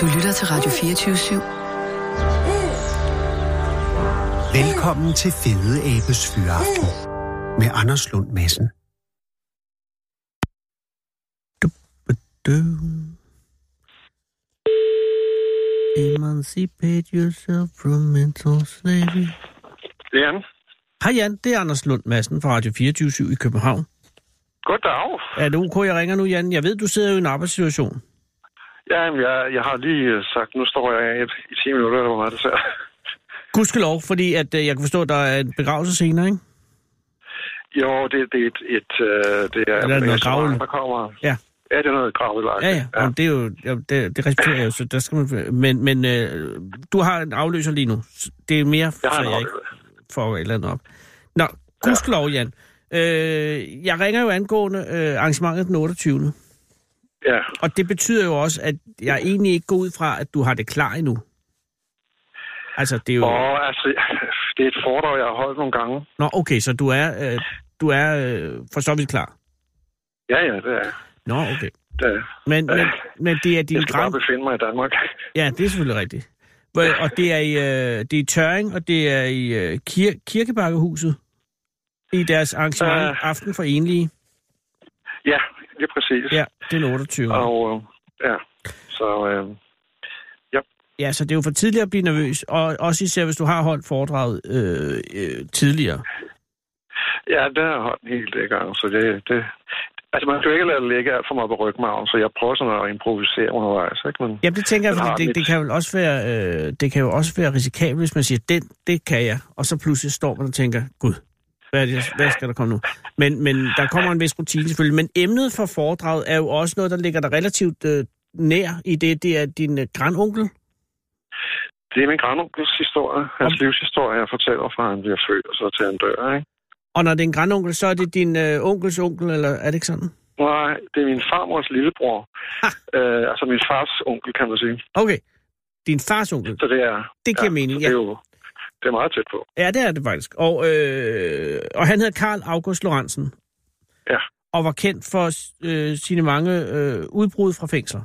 Du lytter til Radio 24 Velkommen til Fede Abes Fyraften med Anders Lund Madsen. Emancipate yourself from mental slavery. Det er han. Hej Jan, det er Anders Lund Madsen fra Radio 24 i København. Goddag. Er det ok, jeg ringer nu, Jan? Jeg ved, du sidder jo i en arbejdssituation. Ja, jeg, jeg har lige øh, sagt, nu står jeg af i 10 minutter, eller hvor meget det ser. Gudskelov, fordi at, øh, jeg kan forstå, at der er en begravelse senere, ikke? Jo, det, det er et... et øh, det er, Eller er noget gravøl? Der kommer. Ja. Ja, det er noget gravelagt. Ja, ja, ja. det er jo, ja, det, det respekterer jeg jo, så der skal man... Men, men øh, du har en afløser lige nu. Det er mere, Jeg så jeg ikke får et eller andet op. Nå, gudskelov, Jan. Øh, jeg ringer jo angående øh, arrangementet den 28. Ja. Og det betyder jo også, at jeg egentlig ikke går ud fra, at du har det klar endnu. Altså, det er jo... Og altså, det er et foredrag, jeg har holdt nogle gange. Nå, okay, så du er, øh, du er øh, for så vidt klar. Ja, ja, det er Nå, okay. det. er- Men, men, men det er din Jeg skal bare grand... befinde mig i Danmark. Ja, det er selvfølgelig rigtigt. Og det er i, øh, det er i Tøring, og det er i øh, kir Kirkebakkehuset. I deres arrangement Øh. Aften for Enlige. Ja, lige præcis. Ja, den 28. Og øh, ja, så øh, Ja, så det er jo for tidligt at blive nervøs, og også især hvis du har holdt foredraget øh, øh, tidligere. ja, det har jeg holdt en hel del gange, så det, det, Altså, man kan jo ikke lade det ligge alt for meget på rygmagen, så jeg prøver sådan at improvisere undervejs, ikke? Men, Jamen det tænker jeg, fordi det, mit- det, kan jo også være, øh, det kan jo også være risikabelt, hvis man siger, den, det kan jeg, og så pludselig står man og tænker, gud, hvad, det, hvad skal der komme nu? Men, men der kommer en vis rutine selvfølgelig, men emnet for foredraget er jo også noget, der ligger der relativt øh, nær i det, det er din øh, grandonkel. det er min grandonkels historie, hans Om- livshistorie, jeg fortæller fra, han bliver født, og så til han dør, ikke? Og når det er en grandonkel, så er det din øh, onkels onkel, eller er det ikke sådan? Nej, det er min farmors lillebror. øh, altså min fars onkel, kan man sige. Okay, din fars onkel, Så det er... det giver ja, mening, ja. Det er jo det er meget tæt på. Ja, det er det faktisk. Og, øh, og han hedder Karl August Lorentzen. Ja. Og var kendt for øh, sine mange øh, udbrud fra fængsler.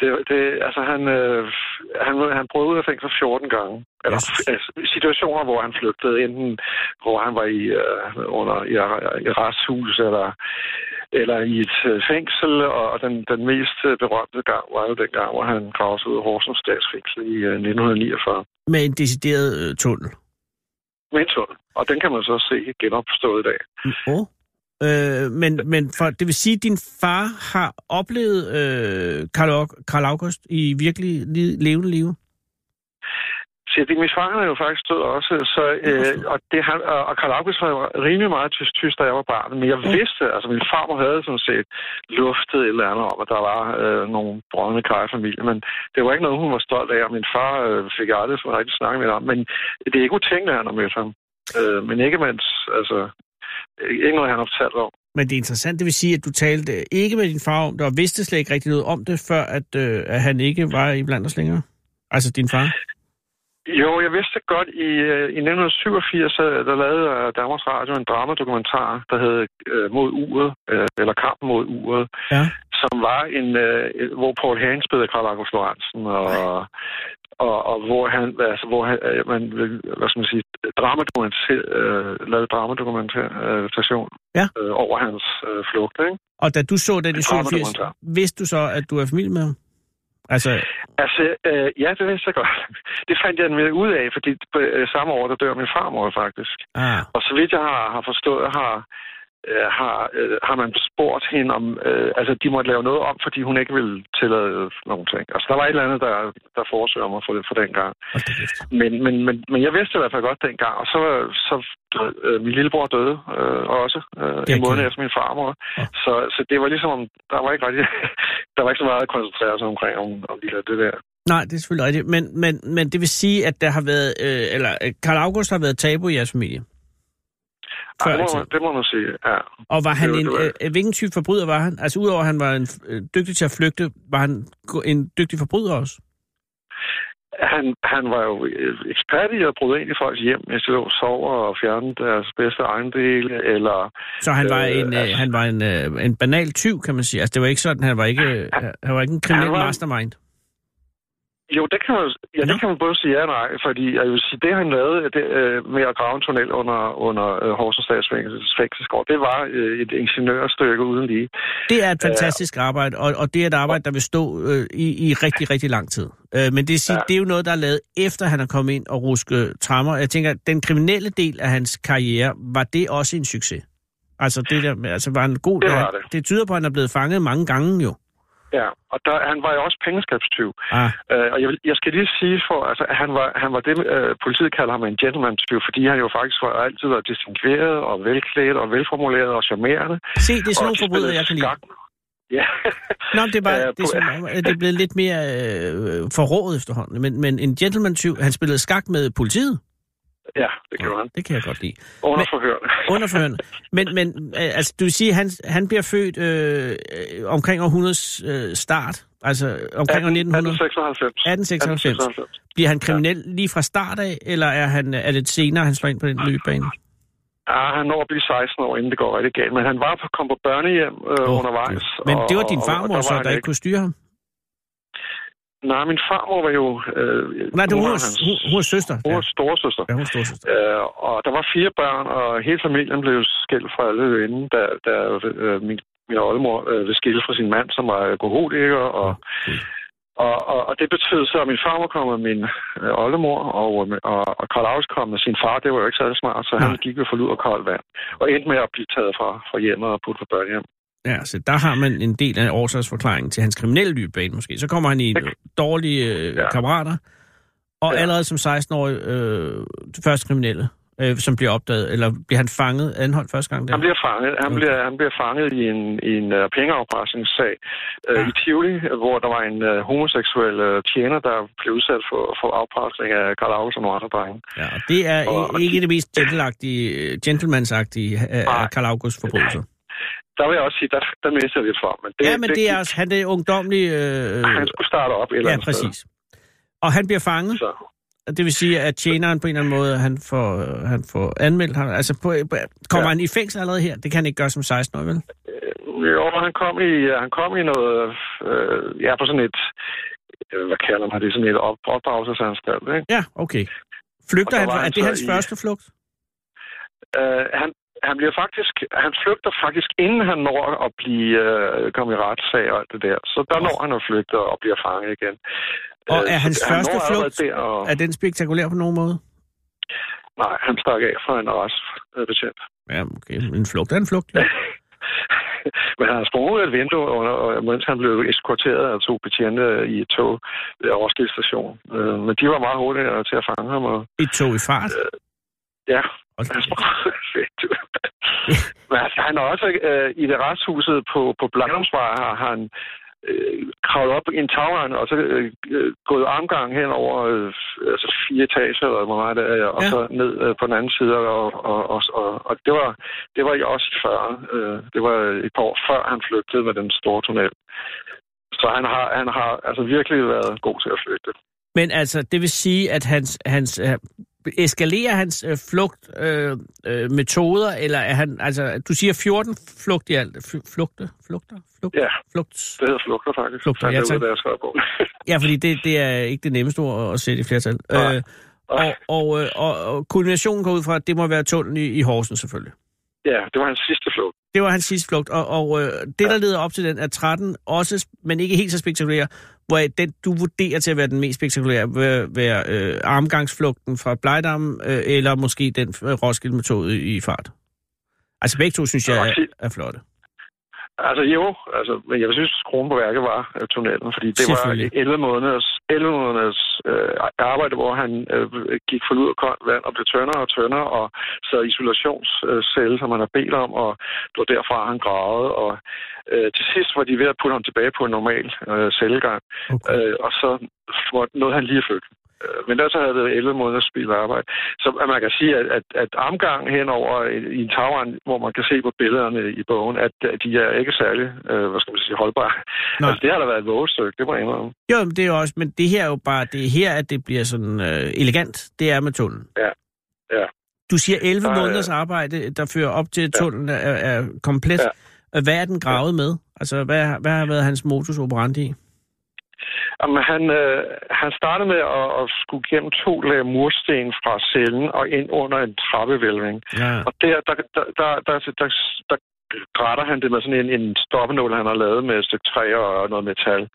Det, det, altså, han, øh, han, han brød ud af fængsel 14 gange. Eller altså, situationer, hvor han flygtede, enten hvor han var i, øh, under, i, i retshus, eller, eller i et øh, fængsel, og den, den mest berømte gang var jo den gang, hvor han gravede ud af Horsens statsfængsel i øh, 1949. Med en decideret øh, tunnel. Med en tunnel. Og den kan man så se genopstået i dag. Oh. Øh, men, men for, det vil sige, at din far har oplevet øh, Karl, Karl August i virkelig li- levende liv? Så det, min far er jo faktisk død også, så, øh, og, det, han, og Karl August var jo rimelig meget tysk, tysk, da jeg var barn, men jeg vidste, altså min farmor havde sådan set luftet et eller andet om, at der var øh, nogle brødne kar i familien, men det var ikke noget, hun var stolt af, og min far øh, fik aldrig sådan rigtig snakket med om, men det er ikke utænkeligt, at han har mødt ham. Øh, men ikke mens, altså, ikke noget, han har fortalt om. Men det er interessant, det vil sige, at du talte ikke med din far om det, og vidste slet ikke rigtig noget om det, før at, øh, at han ikke var i blandt os længere? Altså din far? Jo, jeg vidste godt, i, øh, i 1987, så der lavede øh, Danmarks Radio en dramadokumentar, der hed øh, Mod uret, øh, eller Kampen mod uret, Ja. som var en, øh, hvor Paul Hagen spillede Karl August Lorentzen, og, og, og hvor han, altså, hvor han, øh, man, hvad skal man sige, dramadokumentar, øh, lavede dramadokumentation Ja. øh, over hans øh, flugt, ikke? Og da du så den i En 87, dramadokumentar. vidste du så, at du er familie med ham? Altså, Altså, øh, ja, det vidste jeg godt. Det fandt jeg nemlig ud af, fordi øh, samme år, der dør min farmor faktisk. ah, Og så vidt jeg har, har forstået, har, øh, har, øh, har man spurgt hende om, øh, altså de måtte lave noget om, fordi hun ikke ville tillade nogle ting. Altså der var et eller andet, der, der forsøger mig for, for den gang. Men, men, men, men jeg vidste i hvert fald godt dengang, og så, så døde, øh, min lillebror døde øh, også, øh, Det en måned efter min farmor. Ja. Så, så det var ligesom, der var ikke rigtig, der var ikke så meget at koncentrere sig omkring om, om de der, det der. Nej, det er selvfølgelig rigtigt. Men, men, men det vil sige, at der har været, øh, eller øh, Karl August har været tabu i jeres familie. Før i det, må, man- det må man sige, ja. Og var han Det en, det var- øh, hvilken type forbryder var han? Altså udover at han var en, øh, dygtig til at flygte, var han en dygtig forbryder også? han, han var jo øh, ekspert i at bryde ind i folks hjem, mens de lå og sover og fjerne deres bedste ejendele, eller... Så han var Øh, en, øh, altså- han var en, øh, en banal tyv, kan man sige. Altså, det var ikke sådan, han var ikke, øh, han var ikke en kriminel Han var- mastermind. Jo, det kan man, ja, det kan man både sige ja og nej, fordi jeg vil sige, det han lavede det, øh, med at grave en tunnel under, under øh, Horsens Statsfængsels fængselsgård, det var øh, et ingeniørstykke uden lige. Det er et fantastisk arbejde, og, og det er et arbejde, der vil stå øh, i, i rigtig, rigtig lang tid. Øh, men det, er, sige, Ja. det er jo noget, der er lavet efter han er kommet ind og ruske trammer. Jeg tænker, den kriminelle del af hans karriere, var det også en succes? Altså, det der, altså var han god? Det var det. det tyder på, at han er blevet fanget mange gange jo. Ja, og der, han var jo også pengeskabstyv. Ah, Øh, og jeg, vil, jeg skal lige sige, for altså, han var, han var det, øh, politiet kalder ham en gentleman-tyv, fordi han jo faktisk var altid var distingueret og velklædt og velformuleret og charmerende. se, det er sådan nogle Og forbrydere, jeg kan lide. skak. Ja. Nå, det er bare, Øh, det er, om, at det er blevet lidt mere øh, forrådet efterhånden. Men, men en gentleman-tyv, han spillede skak med politiet. Ja, det gjorde han. Det kan jeg godt lide. Under forhørende. Men, men altså, du vil sige, at han, han bliver født øh, øh, omkring århundredes øh, start, altså omkring år 1900. 1896. 1896. Bliver han kriminel lige fra start af, eller er, han, er det senere, han slår ind på den løbebane? Ja, han når at blive 16 år, inden det går rigtig galt. Men han var på, kom på børnehjem øh, Åh, undervejs. Men det var din og- og farmor der så, var der ikke kunne styre ham? Nej, min farmor var jo... Øh, Nej, det var, hun, hun, hun søster. Hun Ja, var storesøster. ja hun storsøster. Øh, og der var fire børn, og hele familien blev skilt fra alle inden, da, da øh, min, min oldemor øh, blev skilt fra sin mand, som var alkoholiker. Og, Gud. og, og, og det betød så, at min farmor kom med min øh, oldemor, og, og, og Karl August kom med sin far. Det var jo ikke særlig smart, så Nej. han gik jo for lud og koldt vand. Og endte med at blive taget fra, fra hjemmet og puttet på børnehjem. Ja, så der har man en del af årsagsforklaringen til hans kriminelle løbebane måske. Så kommer han i dårlige øh, Ja. kammerater, og Ja. allerede som 16-årig øh, første kriminelle, øh, som bliver opdaget, eller bliver han fanget, anholdt første gang der? Han bliver fanget, han Okay. bliver, han bliver fanget i en, i en uh, pengeafpresningssag uh, Ja. i Tivoli, hvor der var en uh, homoseksuel uh, tjener, der blev udsat for, for afpresning af Karl August og nogle andre drenge. Ja, og det er Og- og, ikke det mest gentleagtige, øh, gentlemansagtige af Nej. Karl August forbrydelser. Der vil jeg også sige, der, der mister lidt for. Men det, Ja, men det er også, han er ungdomlig... Øh, Han skulle starte op et eller ja, andet sted. præcis. Og han bliver fanget, Så. det vil sige, at tjeneren på en eller anden måde, han får, øh, han får anmeldt ham. Altså, på, på, kommer Ja. han i fængsel allerede her? Det kan han ikke gøre som 16-årig, vel? Øh, Jo, han kom i, han kom i noget, øh, ja, på sådan et, øh, hvad kalder man det, sådan et op, opdragelsesanstalt, ikke? Ja, okay. Flygter han? var fra- han Er det hans i- første flugt? Øh, han, han bliver faktisk, han flygter faktisk, inden han når at blive, øh, komme i retssag og alt det der. Så der når han at flygte og bliver fanget igen. Og Øh, er hans han første flugt- Der, og, Er den spektakulær på nogen måde? nej, han stak af fra en arrestbetjent. Ja, okay. En flugt er en flugt, ja. Men han har sprunget et vindue, under, og, mens han blev eskorteret af to betjente i et tog ved Roskilde station. Øh, men de var meget hurtigere til at fange ham. Og, Et tog i fart. Ja. Men altså, han er også øh, i det retshuset på, på Blandumsvej, har han øh, kravlet op i en tagvand, og så øh, øh, gået armgang hen over øh, altså fire etager, eller hvor meget det er, og Ja. så ned øh, på den anden side, og, og, og, og, og det var det var jeg også før. Øh, det var et par år før, han flygtede med den store tunnel. Så han har, han har altså virkelig været god til at flygte. Men altså, det vil sige, at hans, hans øh, eskalerer hans øh, flugt øh, øh, metoder, eller er han, altså, du siger 14 flugt i alt. Fl- Flugte? Flugter? Flugt? Ja, Flugt. det hedder flugter faktisk. Flugter, ja, tak. på. Ja, fordi det, det er ikke det nemmeste ord at sætte i flertal. Nej. Øh, og, og, øh, og, og kulminationen går ud fra, at det må være tunnelen i, i Horsen selvfølgelig. Ja, det var hans sidste flugt. Det var hans sidste flugt, og, og øh, det, der leder op til den, er 13, også, men ikke helt så spektakulær, hvor den, du vurderer til at være den mest spektakulære, vil være øh, armgangsflugten fra Blejdam, øh, eller måske den øh, Roskilde-metode i, i fart. Altså begge to synes jeg er, er flotte. Altså jo, altså, men jeg synes, skruen på værket var uh, tunnelen, fordi det var Selvfølgelig. 11 måneders, 11 måneders uh, arbejde, hvor han uh, gik for lud og koldt vand og blev tyndere og tyndere, og så isolationscelle, som han har bedt om, og det var derfra, han gravede, og uh, til sidst var de ved at putte ham tilbage på en normal uh, cellegang, Okay. uh, og så var- nåede han lige at flygte. Øh, Men der så havde det 11 måneders spild arbejde. Så at man kan sige, at, at, at armgang henover i- en tagvand, hvor man kan se på billederne i bogen, at, at de er ikke særlig, øh, hvad skal man sige, holdbare. Nej. Altså, det har da været et vågestykke, det må jeg indrømme. Jo, men det er jo også, men det her er jo bare, det er her, at det bliver sådan øh, elegant. Det er med tunnelen. Ja. Ja. Du siger 11 Der er- måneders arbejde, der fører op til, tunnelen er, er komplet. Ja. Hvad er den gravet med? Altså, hvad, hvad har været hans modus operandi? Jamen, han, øh, han startede med at, at skulle gennem to lag mursten fra cellen og ind under en trappevælving. Ja. Og der, der, der, der, der, der, der grætter han det med sådan en, en stoppenål, han har lavet med et stykke træ og noget metal.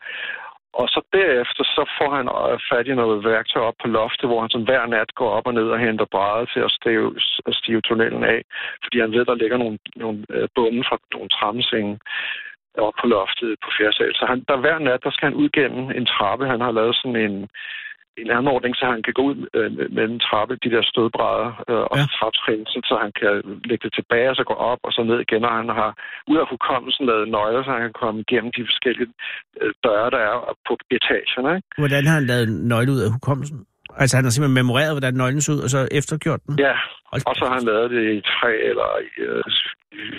Og så derefter, så får han øh, fat i noget værktøj op på loftet, hvor han sådan hver nat går op og ned og henter brædder til at stive, at stive tunnelen af. Fordi han ved, der ligger nogle, nogle øh, bumme fra nogle trammesenge op på loftet på fjerde sal. Så han, der hver nat, der skal han ud gennem en trappe. Han har lavet sådan en, en anordning, så han kan gå ud øh, med- en trappe, de der stødbrædder øh, og Ja. trappetrin, så- han kan lægge det tilbage og så gå op og så ned igen. Og han har ud af hukommelsen lavet nøgler, så han kan komme igennem de forskellige øh, døre, der er på etagerne. Ikke? Hvordan har han lavet nøgle ud af hukommelsen? Altså, han har simpelthen memoreret, hvordan nøglen så ud, og så eftergjort den? Ja, Hold og så har han lavet det i træ eller i øh,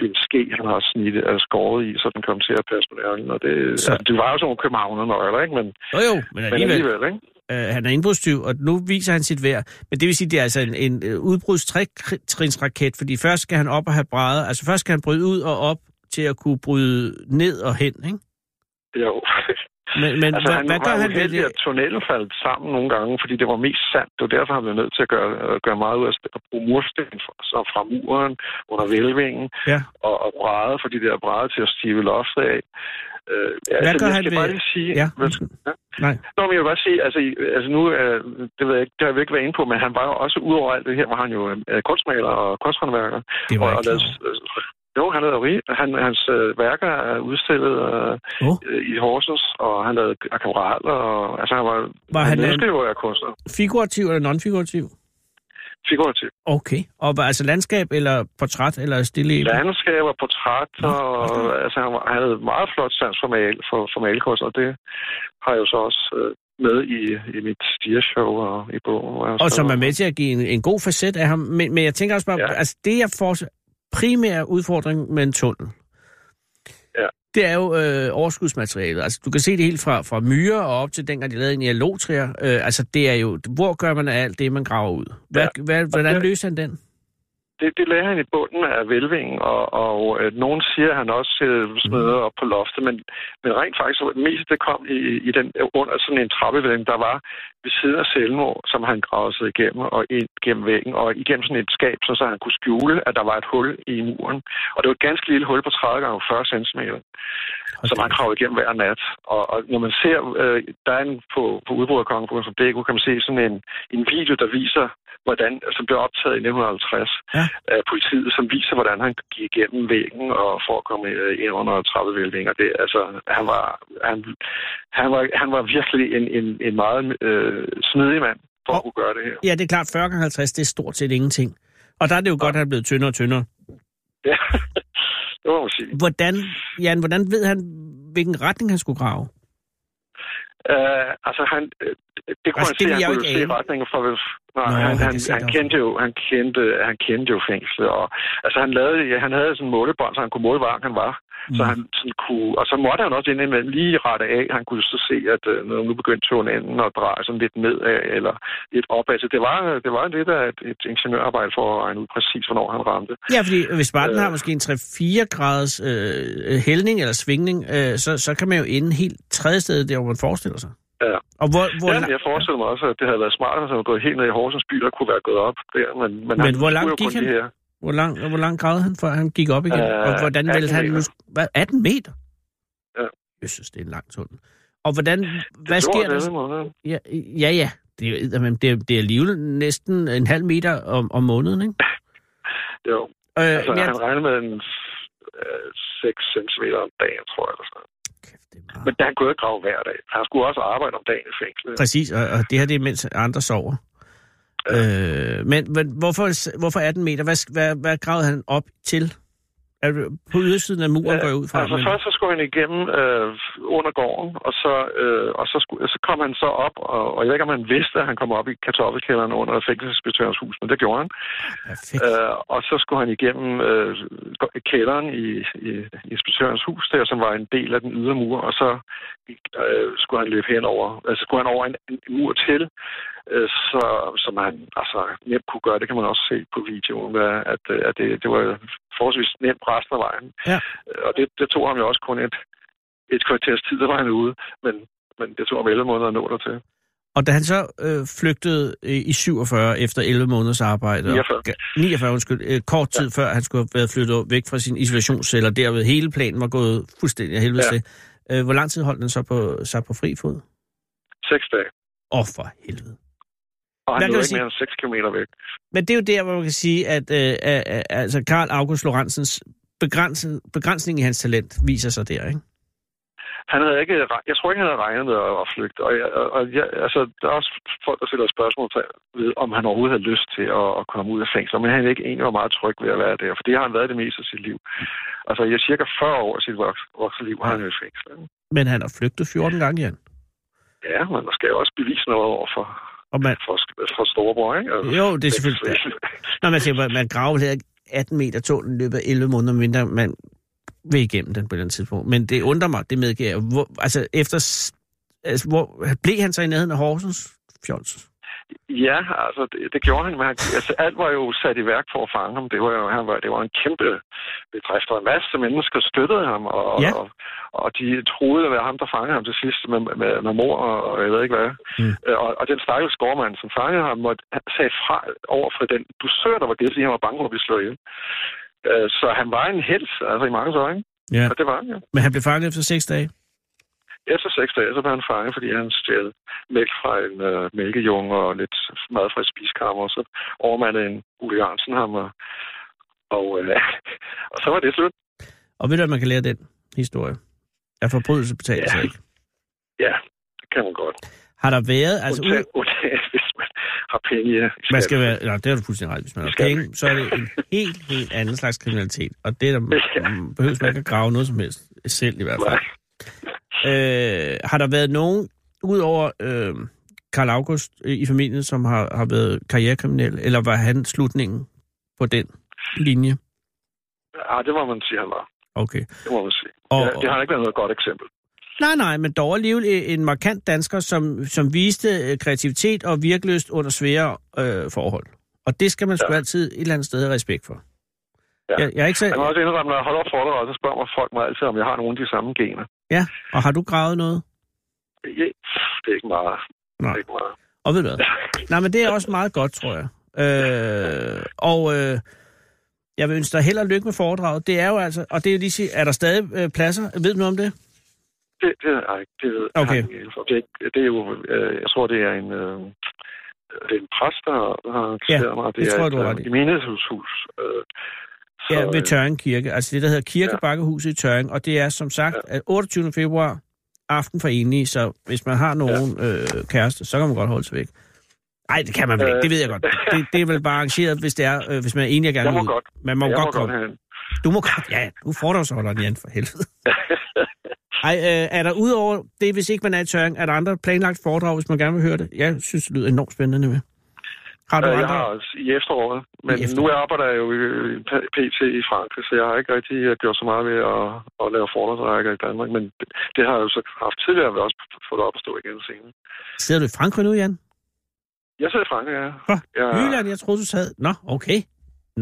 en ske, han har snittet og skåret i, så den kom til at passe på nøglen. Og det, Så- så... altså, det var jo sådan nogle københavner-nøgler, ikke? Men, Jo, jo, men men alligevel. alligevel, ikke? Øh, han er indbrudstyv, og nu viser han sit værd. Men det vil sige, det er altså en, en øh, udbrudstrinsraket, fordi først skal han op og have brædder. Altså først skal han bryde ud og op til at kunne bryde ned og hen, ikke? Jo. Men, men altså, hvad, han hvad gør var han uheldig, det? at tunnelen faldt sammen nogle gange, fordi det var mest sandt. Det var derfor, han blev nødt til at gøre, øh, gøre meget ud af at bruge mursten fra, så fra muren under vælvingen, Ja. og, og brædder for de der brædder til at stive loftet af. Øh, ja, Hvad gør jeg han ved- bare lige sige, Ja, hvad-. Ja. Nej. Nå, men jeg vil bare sige, altså, altså nu, øh, det ved jeg ikke, det har vi ikke været inde på, men han var jo også ud over alt det her, var han jo øh, kunstmaler og kunsthåndværker. Det var og, og lavede, jo, han lavede rig. Han, hans øh, værker er udstillet øh, Oh. i Horsens, og han lavede akvareller, og altså han var, Var han en- nedskriver af kunstner. Figurativ eller non-figurativ? Figurativ. Okay. Og var altså landskab eller portræt eller stille i? Landskaber, portræt, Nå, og okay. altså, han, var, han havde meget flot sans for, mal, for, for malkunst, og det har jeg jo så også øh, med i, i mit stiershow og i bogen. Og så- som er med til at give en, en god facet af ham. Men, men jeg tænker også bare. Ja. altså det jeg får primære udfordring med en tunnel, Ja. det er jo øh, overskudsmaterialet. Altså du kan se det helt fra, fra myrer og op til dengang de lavede en dialogtræer. Øh, altså det er jo, hvor gør man af alt det, man graver ud? Hvad, ja. hvad, hvordan løser han den? Det, det lagde han i bunden af vælvingen, og, og øh, nogen siger, at han også øh, smed op på loftet, men, men rent faktisk, mest det kom i, i den, under sådan en trappevælving, der var ved siden af hvor- som han gravede sig igennem og ind gennem væggen, og igennem sådan et skab, så, så han kunne skjule, at der var et hul i muren. Og det var et ganske lille hul på 30 gange 40 cm, som han kravede igennem hver nat. Og, og når man ser, øh, der er en på, på udbryderkongen.dk, kan man se sådan en, en video, der viser, hvordan, som blev optaget i 1950 Ja. af politiet, som viser, hvordan han gik igennem væggen og for at komme øh, ind under 30 vælvinger. Det, altså, han var, han, han var, han var virkelig en, en, en meget øh, smidig mand for Og- at kunne gøre det her. Ja, det er klart, 40 gange 50, det er stort set ingenting. Og der er det jo godt, at han er blevet tyndere og tyndere. Ja. det må man sige. Hvordan, Jan, hvordan ved han, hvilken retning han skulle grave? Uh, altså, han, øh, det kunne Altså, vil se, han kunne se retningen for, nej, Nå, han, han, han, kendte jo, han, kendte, han kendte jo fængslet, og altså, han, lavede, ja, han havde sådan en målebånd, så han kunne måle, hvor han var. Mm. Så han sådan kunne, og så måtte han også indimellem lige rette af. Han kunne så se, at øh, nu begyndte tunnelen at dreje sådan lidt nedad, eller lidt opad. Så det var, det var lidt af et, et ingeniørarbejde for at regne ud præcis, hvornår han ramte. Ja, fordi hvis bare den Øh. har måske en 3-4 graders øh, hældning eller svingning, øh, så, så kan man jo ende helt tredje sted, der hvor man forestiller sig. Ja. Og hvor, hvor, Ja, jeg forestiller mig også, at det havde været smart, hvis han var gået helt ned i Horsens by, der kunne være gået op der. Men, men, Men han hvor langt gik han? Her. Hvor, lang, hvor lang gravede han, før han gik op igen? Øh, og hvordan 18 ville han meter. Hvad, 18 meter? Ja. Jeg synes, det er en lang tunnel. Og hvordan... Hvad det sker var der? det. Ja, ja, ja. Det er, eddermame- det er, det er alligevel næsten en halv meter om, om måneden, ikke? Jo. Øh, Altså, jeg- han regnede med en øh, 6 cm om dagen, tror jeg. Eller sådan. Kæft, det er meget. Men han kunne ikke grave hver dag. Han skulle også arbejde om dagen i fængslet. Præcis, og, og det her det er, mens andre sover. Øh, men, men hvorfor, hvorfor 18 meter? Hvad, hvad, hvad gravede han op til? Er på ydersiden af muren, går jeg ud fra? Altså men- først så skulle han igennem øh, under gården, og så, øh, og så, skulle, så kom han så op, og, og jeg ved ikke, om han vidste, at han kom op i kartoffelkælderen under fængselsinspektørens hus, men det gjorde han. Perfekt. Øh, og så skulle han igennem øh, kælderen i, i inspektørens hus der, som var en del af den ydre mur, og så øh, skulle han løbe henover, altså skulle han over en, en mur til, øh, så, som han altså, nemt kunne gøre. Det kan man også se på videoen, at, øh, at det, det var forholdsvis nemt resten af vejen. Ja. Øh, Og det, det tog ham jo også kun et, et kvarters tid, der var han ude, men, men det tog ham 11 måneder at nå dertil. Og da han så øh, flygtede øh, i 47 efter 11 måneders arbejde, og 49. ga- 49 undskyld, øh, kort tid ja. før han skulle have været flyttet væk fra sin isolationscelle, og derved hele planen var gået fuldstændig af helvede Ja. til. Øh, hvor lang tid holdt han så på, sig på fri fod? Seks dage. Åh, oh, for helvede. Og han lå du ikke sige? mere end 6 km væk. Men det er jo der, hvor man kan sige, at øh, øh, øh, altså Karl August Lorentzens begrænsen, begrænsning i hans talent viser sig der, ikke? Han havde ikke, jeg tror ikke, han havde regnet med at, flygte. Og, jeg, og jeg, altså, der er også folk, der stiller spørgsmål til, ved, om han overhovedet havde lyst til at, at komme ud af fængsel. Men han ikke egentlig var meget tryg ved at være der, for det har han været det meste af sit liv. Altså, jeg er cirka 40 år af sit voks, voksne liv, har han jo i fængsel. Men han har flygtet 14 gange igen. Ja, men der skal jo også bevise noget over for, Og man, for, for storebror, ikke? Altså, jo, det er selvfølgelig... Når man siger, man graver ikke 18 meter løbet af 11 måneder, mindre man vil igennem den på den tidspunkt. Men det undrer mig, det medgiver jeg. Hvor, altså, efter... Altså, hvor, blev han så i nærheden af Horsens? Fjols. Ja, altså det, det gjorde han. Men han, altså, alt var jo sat i værk for at fange ham. Det var jo han var, det var en kæmpe bedrift, og en masse mennesker støttede ham, og, Ja. og, og de troede at være ham, der fangede ham til sidst med, med, med mor og, og jeg ved ikke hvad. Mm. Øh, Og, og den stakkels skovmand, som fangede ham, måtte, sagde fra over for den dusør, der var givet, fordi han var bange for at blive slået ihjel. Øh, Så han var en held, altså i mange øjne. Ja. Og det var han jo. Men han blev fanget efter 6 dage. Efter seks dage, så blev han fanget, fordi han stjal mælk fra en øh, mælkejunge og lidt mad fra et spiskammer. Og så overmandede en Ulle Jørgensen ham, og, og, øh, og så var det slut. Og ved du, hvad man kan lære den historie? At forbrydelse betaler sig Ja. ikke. Ja, det kan man godt. Har der været... Altså, Undtagen, undtagen, hvis man har penge i man skal være... Nej, det er du fuldstændig ret. Hvis man har penge, så er det en helt, helt anden slags kriminalitet. Og det er der, Ja. behøves man ikke at grave noget som helst. Selv i hvert fald. Nej. Øh, har der været nogen, udover øh, Karl August øh, i familien, som har, har været karrierekriminel, eller var han slutningen på den linje? Ja, det må man sige, han var. Okay. Det må man sige. Og- ja, det har ikke været noget godt eksempel. Nej, nej, men dog alligevel en markant dansker, som, som viste øh, kreativitet og virkeløst under svære øh, forhold. Og det skal man sgu Ja. altid et eller andet sted have respekt for. Ja. Jeg, jeg er ikke så... Jeg må også indrømme, når jeg holder foredrag, så spørger mig folk mig altid, om jeg har nogle af de samme gener. Ja, og har du gravet noget? Ja, det er ikke meget. Det Nej. er ikke meget. Og ved du hvad? Nej, men det er også meget godt, tror jeg. Øh, og øh, jeg vil ønske dig held og lykke med foredraget. Det er jo altså... Og det er jo lige sige, er der stadig øh, pladser? Ved du noget om det? Det, det, ej, det, ved jeg Okay. ikke. helt. Det, er ikke- det er jo, øh, jeg tror, det er en, øh, det er en præst, der har engageret mig. det tror jeg, du har et, ret i. øh, i menighedshus. Øh, så, Ja, ved øh, Tøring Kirke. Altså det, der hedder Kirkebakkehuset i Tøring. Og det er som sagt ja. 28. februar, aften for enige. Så hvis man har nogen ja. øh, kæreste, så kan man godt holde sig væk. Nej, det kan man vel ikke. Det ved jeg godt. Det, det er vel bare arrangeret, hvis, det er, øh, hvis man er enig og gerne Jeg må ud. godt. Man må jeg godt må komme. Du må godt. Ja, du så holder Jan for helvede. Ej, øh, er der udover det, hvis ikke man er i Tøring, er der andre planlagt foredrag, hvis man gerne vil høre det? Jeg synes, det lyder enormt spændende med. Har du Øh, Jeg har også i efteråret. Men I efteråret. nu arbejder jeg jo i PT i Frankrig, så jeg har ikke rigtig øh, gjort så meget ved at, at lave foredragsrækker i Danmark. Men det, det har jeg jo så haft tidligere, og også få det op at stå igen senere. Sidder du i Frankrig nu, Jan? Jeg sidder i Frankrig, ja. Nå, Jeg, Jylland, jeg troede, du sad... Nå, okay.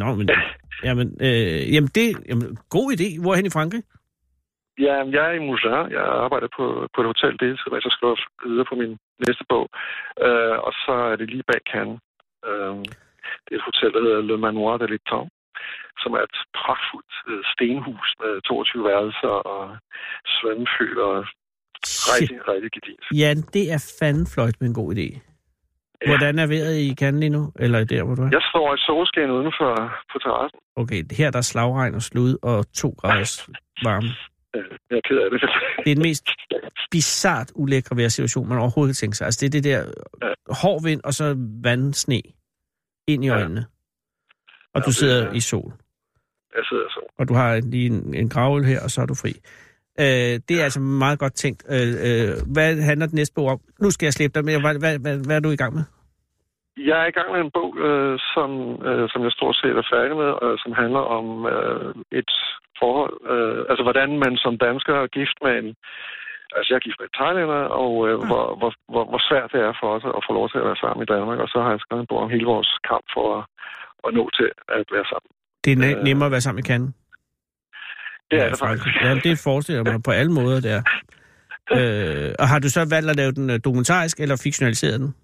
Nå, men... Jamen, øh, jamen, det... Jamen, god idé. Hvorhen i Frankrig? Ja, jeg er i Moulin. Jeg arbejder på, på et hotel deltid, mens jeg skriver videre på min næste bog. Uh, og så er det lige bag Cannes. Uh, det er et hotel, der hedder Le Manoir de l'Étang, som er et pragtfuldt uh, stenhus med 22 værelser og svømmeføl og rigtig, rigtig gedint. Jan, det er fanden fløjt med en god idé. Hvordan er vejret i Cannes lige nu? Eller der, hvor du er? Jeg står i solskin udenfor på terrassen. Okay, her der er slagregn og slud og to graders varme. Øh, Jeg er ked af det. Det er den mest bizart ulækre vejrsituation, man overhovedet kan tænke sig. Altså, det er det der hård vind og så vandsne ind i Ja. øjnene. Og Ja, du det sidder er- i sol. Jeg sidder så. og du har lige en, en gravøl her, og så er du fri. Øh, det er altså meget godt tænkt. Øh, øh, hvad handler det næste bog om? Nu skal jeg slippe dig, men hvad, hvad, hvad, hvad er du i gang med? Jeg er i gang med en bog, øh, som, øh, som jeg stort set er færdig med, øh, som handler om øh, et forhold. Øh, altså, hvordan man som dansker er gift med en... Altså, jeg er gift med en thailander, og øh, Ja. hvor, hvor, hvor, hvor svært det er for os at få lov til at være sammen i Danmark. Og så har jeg skrevet en bog om hele vores kamp for at, at nå til at være sammen. Det er Øh, nemmere at være sammen med Kanden. Det er det faktisk. Ja, det forestiller mig på alle måder, det er. Øh, og har du så valgt at lave den øh, dokumentarisk, eller fiktionaliseret den?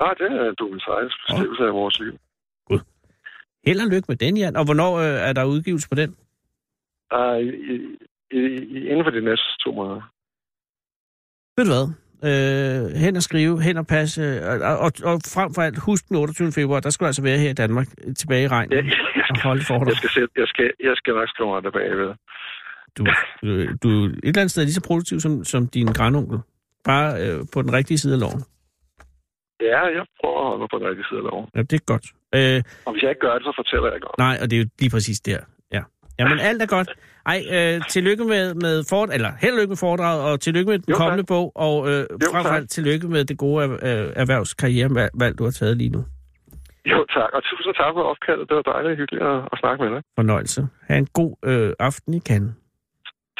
Nej, det er en dokumentarisk beskrivelse af vores liv. Held og lykke med den, Jan. Og hvornår øh, er der udgivelse på den? Uh, i, i, i, inden for de næste to måneder. Ved du hvad? Øh, hen og skrive, hen og passe, øh, og, og, og frem for alt, husk den 28. februar, der skal du altså være her i Danmark, øh, tilbage i regnen, Jeg, jeg, og holde for jeg, dig. skal, sætte- jeg, skal, jeg skal nok skrive mig tilbage ved. Du, du, du er et eller andet sted lige så produktiv som, som din grandonkel. Bare øh, på den rigtige side af loven. Ja, jeg prøver at holde mig på den rigtige side af loven. Ja, det er godt. Øh, Og hvis jeg ikke gør det, så fortæller jeg godt. nej, og det er jo lige præcis der. Ja. Jamen, alt er godt. Ej, øh, tillykke med, med fort, eller held og lykke med foredraget, og tillykke med den Jo, tak. kommende bog, og øh, frem for alt tillykke med det gode øh, erhvervskarrierevalg, du har taget lige nu. Jo, tak. Og tusind tak for opkaldet. Det var dejligt og hyggeligt at, at snakke med dig. Fornøjelse. Ha' en god øh, aften i Cannes.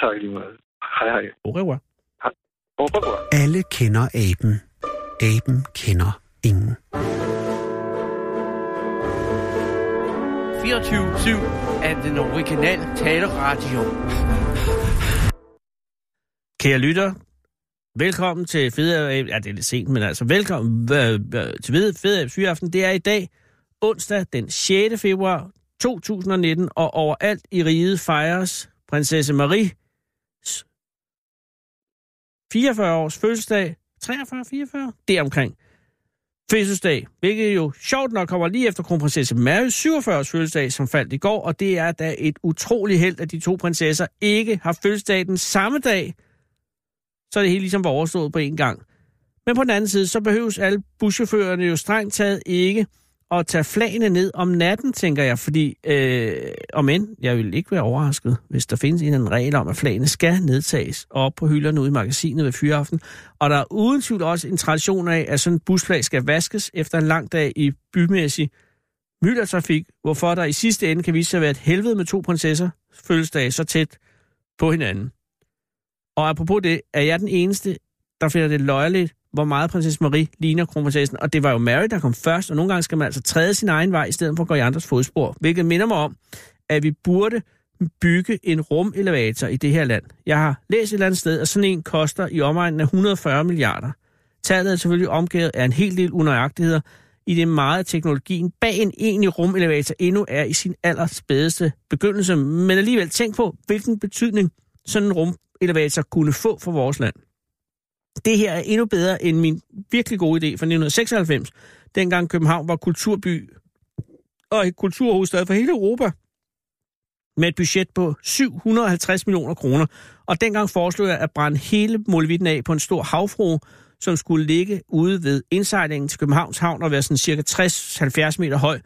Tak lige meget. Hej, hej. Au revoir. Au revoir. Alle kender aben. Aben kender ingen. 24-7 af den originale taleradio. Kære lytter, velkommen til Fede Ja, det er lidt sent, men altså velkommen øh, til Fede Fede Fyraften. Det er i dag, onsdag den 6. februar 2019, og overalt i riget fejres prinsesse Marie 44 års fødselsdag. 43, 44? Det er omkring fødselsdag, hvilket jo sjovt nok kommer lige efter kronprinsesse Marys 47 års fødselsdag, som faldt i går, og det er da et utroligt held, at de to prinsesser ikke har fødselsdag den samme dag, så det hele ligesom var overstået på en gang. Men på den anden side, så behøves alle buschaufførerne jo strengt taget ikke at tage flagene ned om natten, tænker jeg, fordi øh, om end, jeg vil ikke være overrasket, hvis der findes en eller anden regel om, at flagene skal nedtages op på hylderne ude i magasinet ved fyraften. Og der er uden tvivl også en tradition af, at sådan en busflag skal vaskes efter en lang dag i bymæssig myldertrafik, hvorfor der i sidste ende kan vise sig at være et helvede med to prinsesser fødselsdage så tæt på hinanden. Og apropos det, er jeg den eneste, der finder det løjerligt, hvor meget prinsesse Marie ligner kronprinsessen. Og det var jo Mary, der kom først, og nogle gange skal man altså træde sin egen vej, i stedet for at gå i andres fodspor. Hvilket minder mig om, at vi burde bygge en rumelevator i det her land. Jeg har læst et eller andet sted, at sådan en koster i omegnen af 140 milliarder. Tallet er selvfølgelig omgivet af en hel del unøjagtigheder, i det meget af teknologien bag en egentlig rumelevator endnu er i sin allerspædeste begyndelse. Men alligevel tænk på, hvilken betydning sådan en rumelevator kunne få for vores land. Det her er endnu bedre end min virkelig gode idé fra 1996, dengang København var kulturby og et kulturhovedstad for hele Europa med et budget på 750 millioner kroner. Og dengang foreslog jeg at brænde hele Molevitten af på en stor havfru, som skulle ligge ude ved indsejlingen til Københavns Havn og være sådan cirka 60-70 meter høj,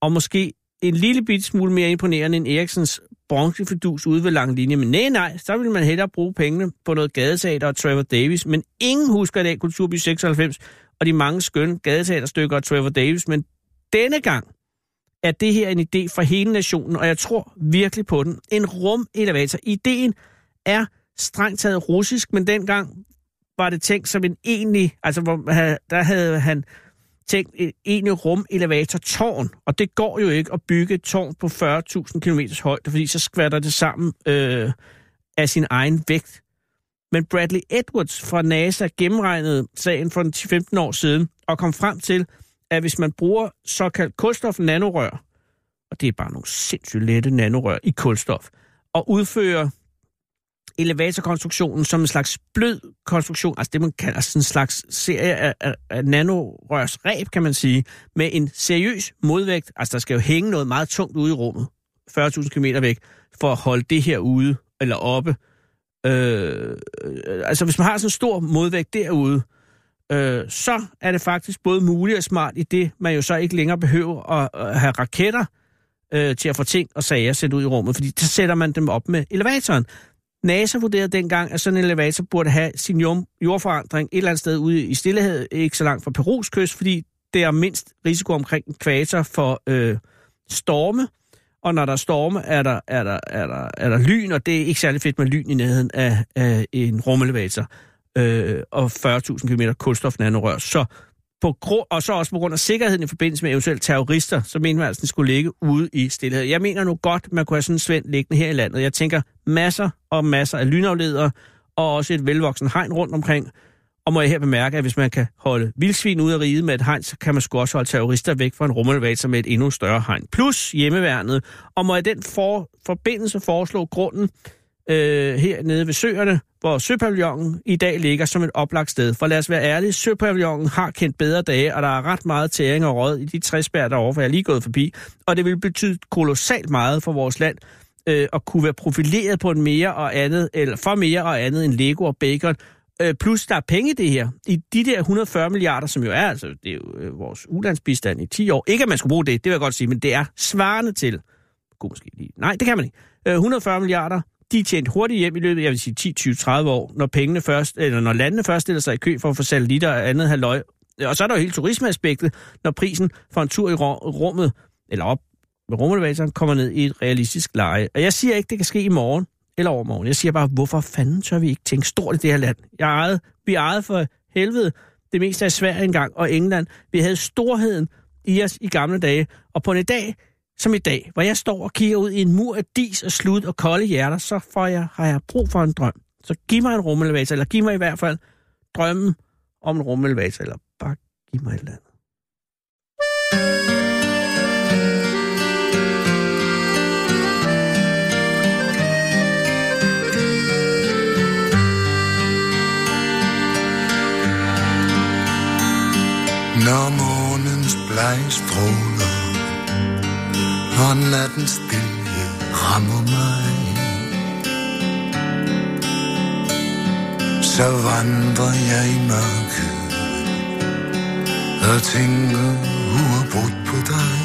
og måske en lille bit smule mere imponerende end Eriksens bronzefidus ude ved lang linje. Men nej, nej, så ville man hellere bruge pengene på noget gadeteater og Trevor Davis. Men ingen husker i dag Kulturby 96 og de mange skønne gadeteaterstykker og Trevor Davis. Men denne gang er det her en idé for hele nationen, og jeg tror virkelig på den. En rumelevator. Ideen er strengt taget russisk, men dengang var det tænkt som en egentlig, altså hvor, der havde han tænkt et egentlig rumelevator-tårn, og det går jo ikke at bygge et tårn på 40.000 km højde, fordi så skvatter det sammen øh, af sin egen vægt. Men Bradley Edwards fra NASA gennemregnede sagen for 10-15 år siden og kom frem til, at hvis man bruger såkaldt kulstof-nanorør, og det er bare nogle sindssygt lette nanorør i kulstof, og udfører elevatorkonstruktionen som en slags blød konstruktion, altså det man kalder altså, sådan en slags serie af, af, af nanorørsreb, kan man sige, med en seriøs modvægt. Altså der skal jo hænge noget meget tungt ude i rummet, 40.000 km væk, for at holde det her ude eller oppe. Øh, øh, altså hvis man har sådan en stor modvægt derude, øh, så er det faktisk både muligt og smart i det, man jo så ikke længere behøver at, at have raketter øh, til at få ting og sager sendt ud i rummet, fordi så sætter man dem op med elevatoren. NASA vurderede dengang, at sådan en elevator burde have sin jordforandring et eller andet sted ude i Stillehavet, ikke så langt fra Perus kyst, fordi det er mindst risiko omkring ekvator for øh, storme, og når der er storme, er der, er, der, er, der, er der lyn, og det er ikke særlig fedt med lyn i nærheden af, af en rumelevator, øh, og 40.000 km kulstofnanorør. Så på grund, og så også på grund af sikkerheden i forbindelse med eventuelle terrorister, så mener man altså, at den skulle ligge ude i stillhed. Jeg mener nu godt, man kunne have sådan en svend liggende her i landet. Jeg tænker masser og masser af lynafledere, og også et velvoksen hegn rundt omkring. Og må jeg her bemærke, at hvis man kan holde vildsvin ud af riget med et hegn, så kan man sgu også holde terrorister væk fra en rumelevator med et endnu større hegn. Plus hjemmeværnet. Og må jeg den for, forbindelse foreslå grunden øh, hernede ved søerne, hvor Søpavillonen i dag ligger som et oplagt sted. For lad os være ærlige, Søpavillonen har kendt bedre dage, og der er ret meget tæring og råd i de træsbær derovre, for jeg er lige gået forbi. Og det vil betyde kolossalt meget for vores land, øh, at kunne være profileret på en mere og andet, eller for mere og andet end Lego og Bacon. Øh, plus, der er penge i det her. I de der 140 milliarder, som jo er, altså, det er jo øh, vores ulandsbistand i 10 år. Ikke, at man skulle bruge det, det vil jeg godt sige, men det er svarende til. God måske lige. Nej, det kan man ikke. Øh, 140 milliarder, de er tjent hurtigt hjem i løbet, jeg vil sige 10, 20, 30 år, når pengene først, eller når landene først stiller sig i kø for at få satellitter og andet halvøj. Og så er der jo hele turismeaspektet, når prisen for en tur i rummet, eller op med rumelevatoren, kommer ned i et realistisk leje. Og jeg siger ikke, det kan ske i morgen eller overmorgen. Jeg siger bare, hvorfor fanden tør vi ikke tænke stort i det her land? Jeg ejede, vi ejede for helvede det meste af Sverige engang, og England. Vi havde storheden i os i gamle dage, og på en dag, som i dag, hvor jeg står og kigger ud i en mur af dis og slud og kolde hjerter, så får jeg, har jeg brug for en drøm. Så giv mig en rumelevator, eller giv mig i hvert fald drømmen om en rumelevator, eller bare giv mig et eller andet. Når morgens blege stråler og nattens stille rammer mig. Så vandrer jeg i mørket Og tænker uafbrudt på dig.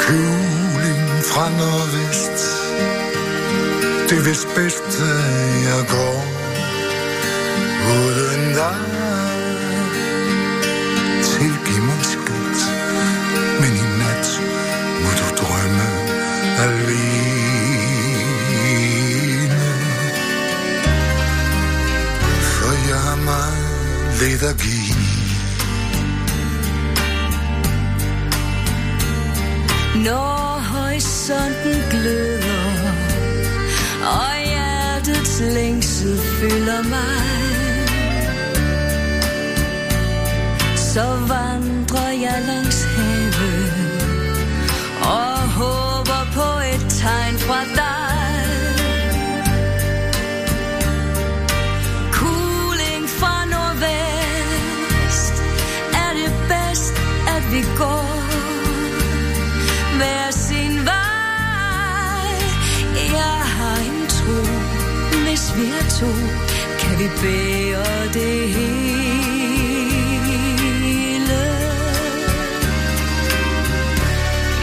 Kuling fra nordvest Det er vist bedste jeg går. Uden dig meget lidt give. Når horisonten gløder Og hjertets længsel fylder mig Så vandrer jeg langs havet Og håber på et tegn fra dig to. Kan vi bære det hele?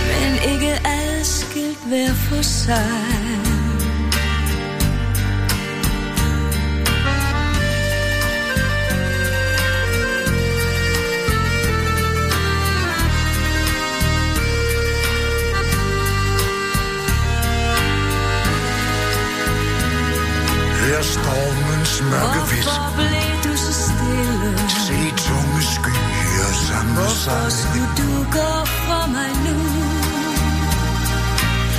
Men ikke adskilt hver for sig. Hør stormens mørke visk Hvorfor blev du så stille? Se tunge skyer samle Hvorfor sig skulle du gå fra mig nu?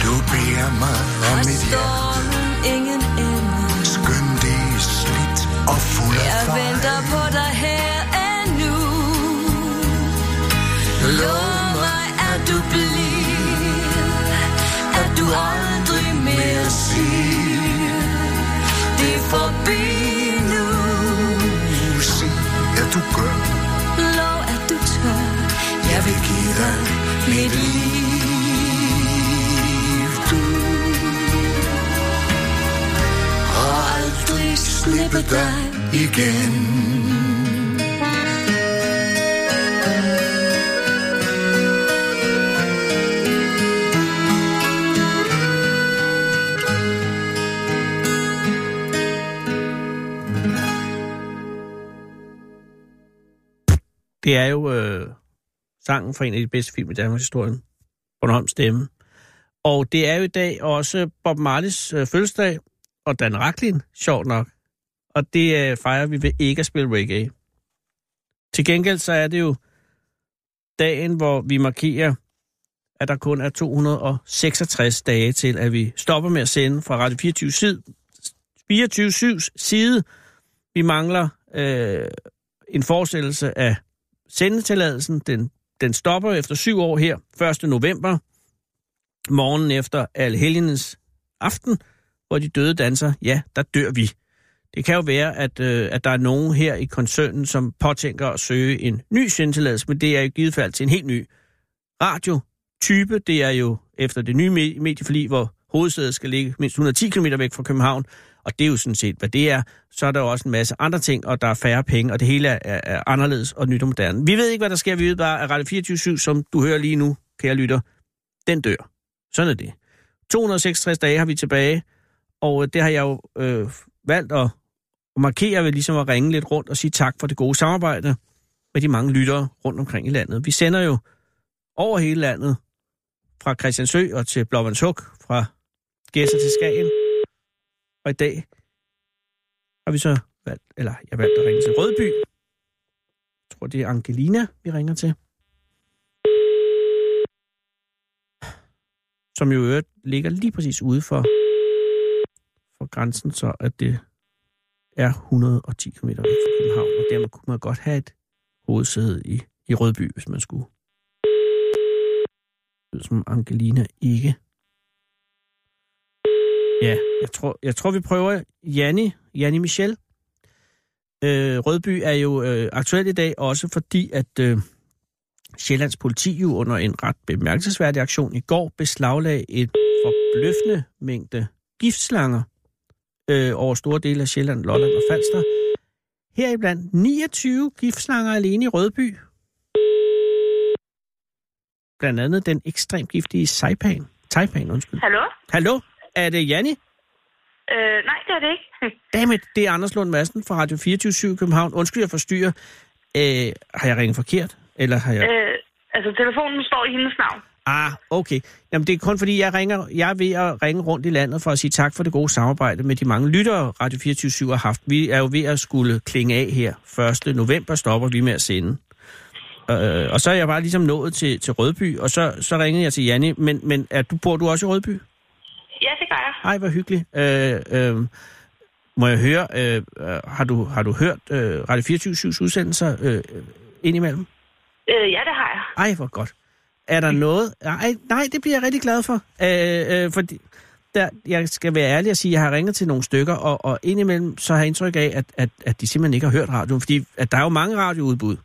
Du beder mig om Har mit hjerte ingen ende? Skøn det er slidt og fuld af Jeg fejl venter på dig her endnu Lov mig, at du bliver At du aldrig forbi nu Sig, at du gør Lov, at du tør Jeg vil give dig mit liv Du Og aldrig slippe dig igen Det er jo øh, sangen for en af de bedste film i Danmarks historie. Bornholms Stemme. Og det er jo i dag også Bob Marleys øh, fødselsdag, og Dan Racklin, sjovt nok. Og det øh, fejrer vi ved ikke at spille reggae. Til gengæld så er det jo dagen, hvor vi markerer, at der kun er 266 dage til, at vi stopper med at sende fra Radio 24 side. 24 side. Vi mangler øh, en forestillelse af sendetilladelsen. Den, den stopper efter syv år her, 1. november, morgen efter Alhelgenes aften, hvor de døde danser. Ja, der dør vi. Det kan jo være, at, øh, at der er nogen her i koncernen, som påtænker at søge en ny sendetilladelse, men det er i givet fald til en helt ny radiotype. Det er jo efter det nye medieforlig, hvor hovedsædet skal ligge mindst 110 km væk fra København, og det er jo sådan set, hvad det er. Så er der jo også en masse andre ting, og der er færre penge, og det hele er, er, er anderledes og nyt og moderne. Vi ved ikke, hvad der sker. Vi ved bare, at Radio 24 som du hører lige nu, kære lytter, den dør. Sådan er det. 266 dage har vi tilbage, og øh, det har jeg jo øh, valgt at, at markere ved ligesom at ringe lidt rundt og sige tak for det gode samarbejde med de mange lyttere rundt omkring i landet. Vi sender jo over hele landet, fra Christiansø og til Blåvandshuk, fra Gæsser til Skagen. Og i dag har vi så valgt, eller jeg valgt at ringe til Rødby. Jeg tror, det er Angelina, vi ringer til. Som jo øvrigt ligger lige præcis ude for, for grænsen, så at det er 110 km væk fra København, og dermed kunne man godt have et hovedsæde i, i Rødby, hvis man skulle. Det som Angelina ikke. Ja, jeg tror, jeg tror vi prøver Janni, Janni Michel. Øh, Rødby er jo øh, aktuel i dag også fordi, at øh, Sjællands politi jo under en ret bemærkelsesværdig aktion i går beslaglagde et forbløffende mængde giftslanger øh, over store dele af Sjælland, Lolland og Falster. Heriblandt 29 giftslanger alene i Rødby. Blandt andet den ekstremt giftige Saipan. Taipan, undskyld. Hallo? Hallo, er det Janni? Øh, nej, det er det ikke. Dammit, det er Anders Lund Madsen fra Radio 24 København. Undskyld, jeg forstyrrer. Øh, har jeg ringet forkert? Eller har jeg... øh, altså, telefonen står i hendes navn. Ah, okay. Jamen, det er kun fordi, jeg, ringer, jeg er ved at ringe rundt i landet for at sige tak for det gode samarbejde med de mange lyttere, Radio 24 har haft. Vi er jo ved at skulle klinge af her. 1. november stopper vi med at sende. Øh, og så er jeg bare ligesom nået til, til Rødby, og så, så ringede jeg til Janni. Men, men er du, bor du også i Rødby? Ja, det gør jeg. Ej, hvor hyggeligt. Øh, øh, må jeg høre, øh, øh, har, du, har du hørt øh, Radio 24 udsendelser øh, indimellem? Øh, ja, det har jeg. Ej, hvor godt. Er der noget? Ej, nej, det bliver jeg rigtig glad for. Øh, øh, fordi der, jeg skal være ærlig og sige, at jeg har ringet til nogle stykker, og, og indimellem så har jeg indtryk af, at, at, at de simpelthen ikke har hørt radioen, fordi at der er jo mange radioudbud.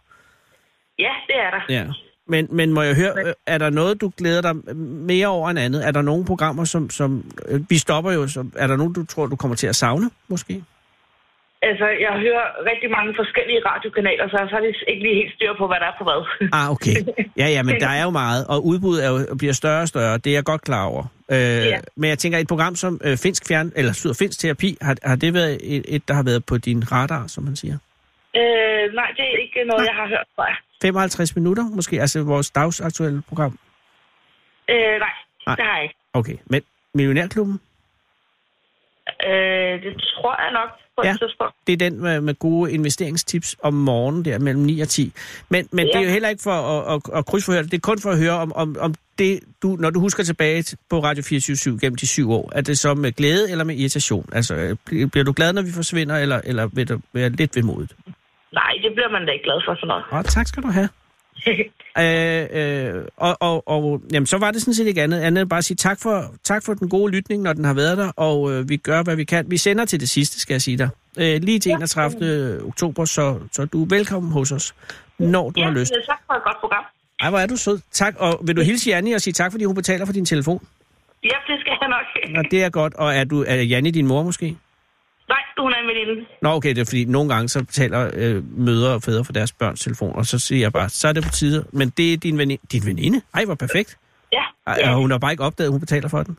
Ja, det er der. Ja. Men, men må jeg høre, øh, er der noget, du glæder dig mere over end andet? Er der nogle programmer, som... som øh, vi stopper jo, så er der nogen, du tror, du kommer til at savne, måske? Altså, jeg hører rigtig mange forskellige radiokanaler, så jeg har faktisk ikke lige helt styr på, hvad der er på hvad. Ah, okay. Ja, ja, men der er jo meget, og udbuddet er jo, bliver større og større. Det er jeg godt klar over. Øh, ja. Men jeg tænker, et program som øh, Finsk Fjern, eller Syd- og Finsk Terapi, har, har det været et, et, der har været på din radar, som man siger? Øh, nej, det er ikke noget, jeg har hørt fra. 55 minutter, måske? Altså vores dagsaktuelle program? Øh, nej, Nej. det har jeg ikke. Okay, men Millionærklubben, Øh, det tror jeg nok på et Ja. tidspunkt. det er den med, med gode investeringstips om morgenen der mellem 9 og 10. Men, men ja. det er jo heller ikke for at, at, at krydsforhøre det, det er kun for at høre, om, om, om det, du, når du husker tilbage til- på Radio 24 gennem de syv år, er det så med glæde eller med irritation? Altså, øh, bl- bliver du glad, når vi forsvinder, eller, eller vil du være lidt vemodigt? Nej, det bliver man da ikke glad for sådan noget. Åh, tak skal du have. Øh, øh, og og, og jamen, så var det sådan set ikke andet, andet end bare at sige tak for, tak for den gode lytning, når den har været der, og øh, vi gør, hvad vi kan. Vi sender til det sidste, skal jeg sige dig. Øh, lige til 31. oktober, så, så du er velkommen hos os, når du ja, har lyst. øh, tak for et godt program. Ej, hvor er du sød. Tak, og vil du hilse Janni og sige tak, fordi hun betaler for din telefon? Ja, det skal jeg nok. Nå, det er godt. Og er, du, er Janni din mor måske? Nej, hun er en veninde. Nå, okay, det er fordi, nogle gange så betaler øh, mødre og fædre for deres børns telefon, og så siger jeg bare, så er det på tide. Men det er din veninde. Din veninde? Ej, hvor perfekt. Ja, Ej, ja. og hun har bare ikke opdaget, at hun betaler for den.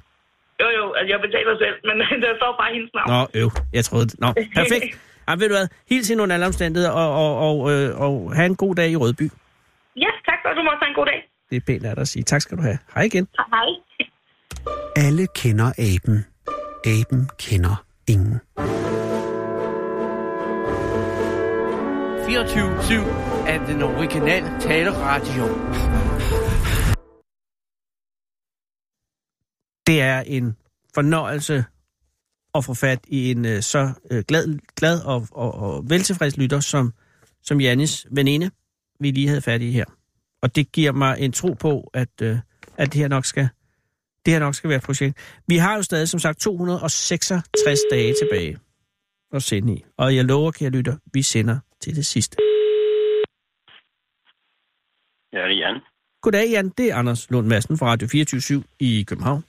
Jo, jo, altså jeg betaler selv, men der står bare hendes navn. Nå, øv. Jeg troede det. Nå, perfekt. Ja, ved du hvad? Hils ind under alle omstændigheder, og, og, og, øh, og have en god dag i Rødby. Ja, tak, og du må også have en god dag. Det er pænt af dig at sige. Tak skal du have. Hej igen. Hej. Alle kender aben. Aben kender ingen. 24-7 er den originale taleradio. Det er en fornøjelse at få fat i en øh, så øh, glad, glad og, og, og veltilfreds lytter, som, som Jannis veninde, vi lige havde fat i her. Og det giver mig en tro på, at, øh, at det her nok skal det her nok skal være et projekt. Vi har jo stadig, som sagt, 266 dage tilbage at sende i. Og jeg lover, kære lytter, vi sender til det sidste. Ja, det er Jan. Goddag, Jan. Det er Anders Lund Madsen fra Radio 24 i København.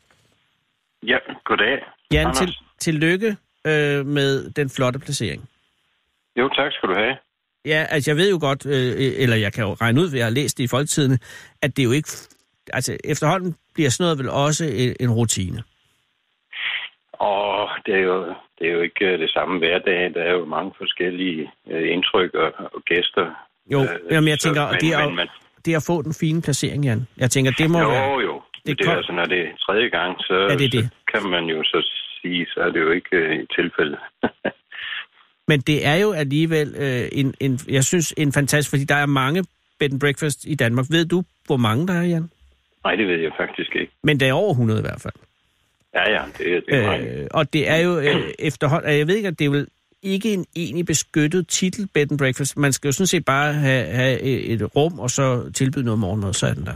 Ja, goddag. Jan, Anders. til, tillykke øh, med den flotte placering. Jo, tak skal du have. Ja, altså jeg ved jo godt, øh, eller jeg kan jo regne ud, hvad jeg har læst det i folketidene, at det er jo ikke... Altså efterhånden bliver sådan noget vel også en, en rutine. Og det er jo, det er jo ikke øh, det samme hver dag. Der er jo mange forskellige øh, indtryk og, og gæster. Jo, Øh, jamen jeg så- tænker, men- det, er, men man- det at få den fine placering, Jan. Jeg tænker, det må Jo, være... jo. Det, Det det er kom- altså, når det er tredje gang, så, Ja, det er det. så kan man jo så sige, så er det jo ikke øh, et tilfælde. Men det er jo alligevel øh, en, en, jeg synes, en fantastisk, fordi der er mange bed and breakfast i Danmark. Ved du, hvor mange der er, Jan? Nej, det ved jeg faktisk ikke. Men det er over 100 i hvert fald. Ja, ja, det, er- det er øh, og det er jo øh, efterhånden, jeg ved ikke, at det er vel ikke en egentlig beskyttet titel, bed and breakfast. Man skal jo sådan set bare have, have et rum, og så tilbyde noget morgenmad, så er den der.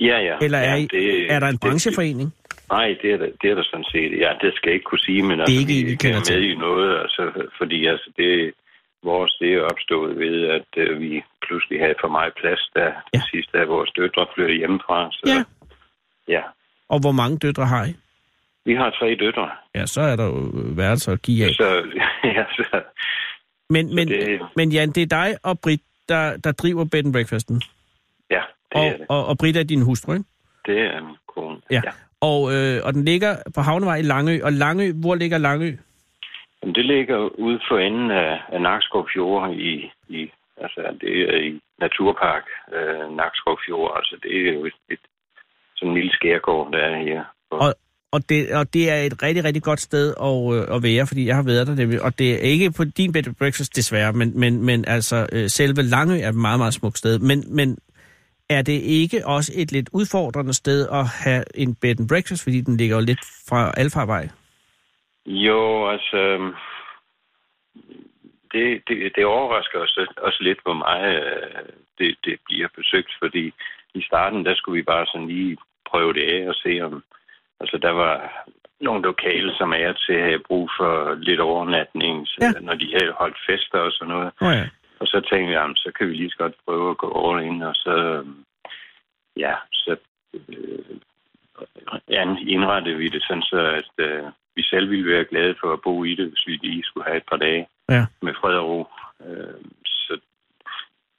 Ja, ja. Eller er, ja, I, er der en brancheforening? Nej, det er, der, det er der sådan set. Ja, det skal jeg ikke kunne sige, men altså, ikke en, I vi kender er til. med i noget, altså, fordi altså, det, vores det er opstået ved, at øh, vi pludselig havde for meget plads, da ja. Ja. sidst da vores døtre flyttede hjemmefra. Så, Ja. ja. Og hvor mange døtre har I? Vi har tre døtre, Ja, så er der jo værelser at give af. så, ja, så Men, men, det- men Jan, det er dig og Britt, der, der driver bed and breakfasten. ja, det Og, er det. og, og Britt er din hustru, ikke? Det er min kone. Ja. Og, øh, og den ligger på Havnevej i Langø. Og Langø, hvor ligger Langø? Jamen, det ligger ude for enden af, af Nakskov Fjord i, i, altså det er i Naturpark øh, Nakskov Fjord. Altså det er jo et, et sådan en lille skærgård, der er her. Og, og, det, og det er et rigtig, rigtig godt sted at, øh, at være, fordi jeg har været der nemlig. Og det er ikke på din bed and breakfast desværre, men, men, men altså øh, selve Langø er et meget, meget smukt sted. Men, men er det ikke også et lidt udfordrende sted at have en bed and breakfast, fordi den ligger jo lidt fra Alfarvej? Jo, altså... øhm, Det, det, det overrasker os også lidt, hvor meget øh, det, det bliver besøgt, fordi i starten, der skulle vi bare sådan lige prøve det af og se, om... Altså, der var nogle lokale, som er til at have brug for lidt overnatning, så, Ja. når de havde holdt fester og sådan noget. Nå ja. Og så tænkte vi, jamen, så kan vi lige så godt prøve at gå all in, og så, øhm, ja, så øh, indrettede vi det sådan, så at øh, vi selv ville være glade for at bo i det, hvis vi lige skulle have et par dage Ja. med fred og ro. Øh, så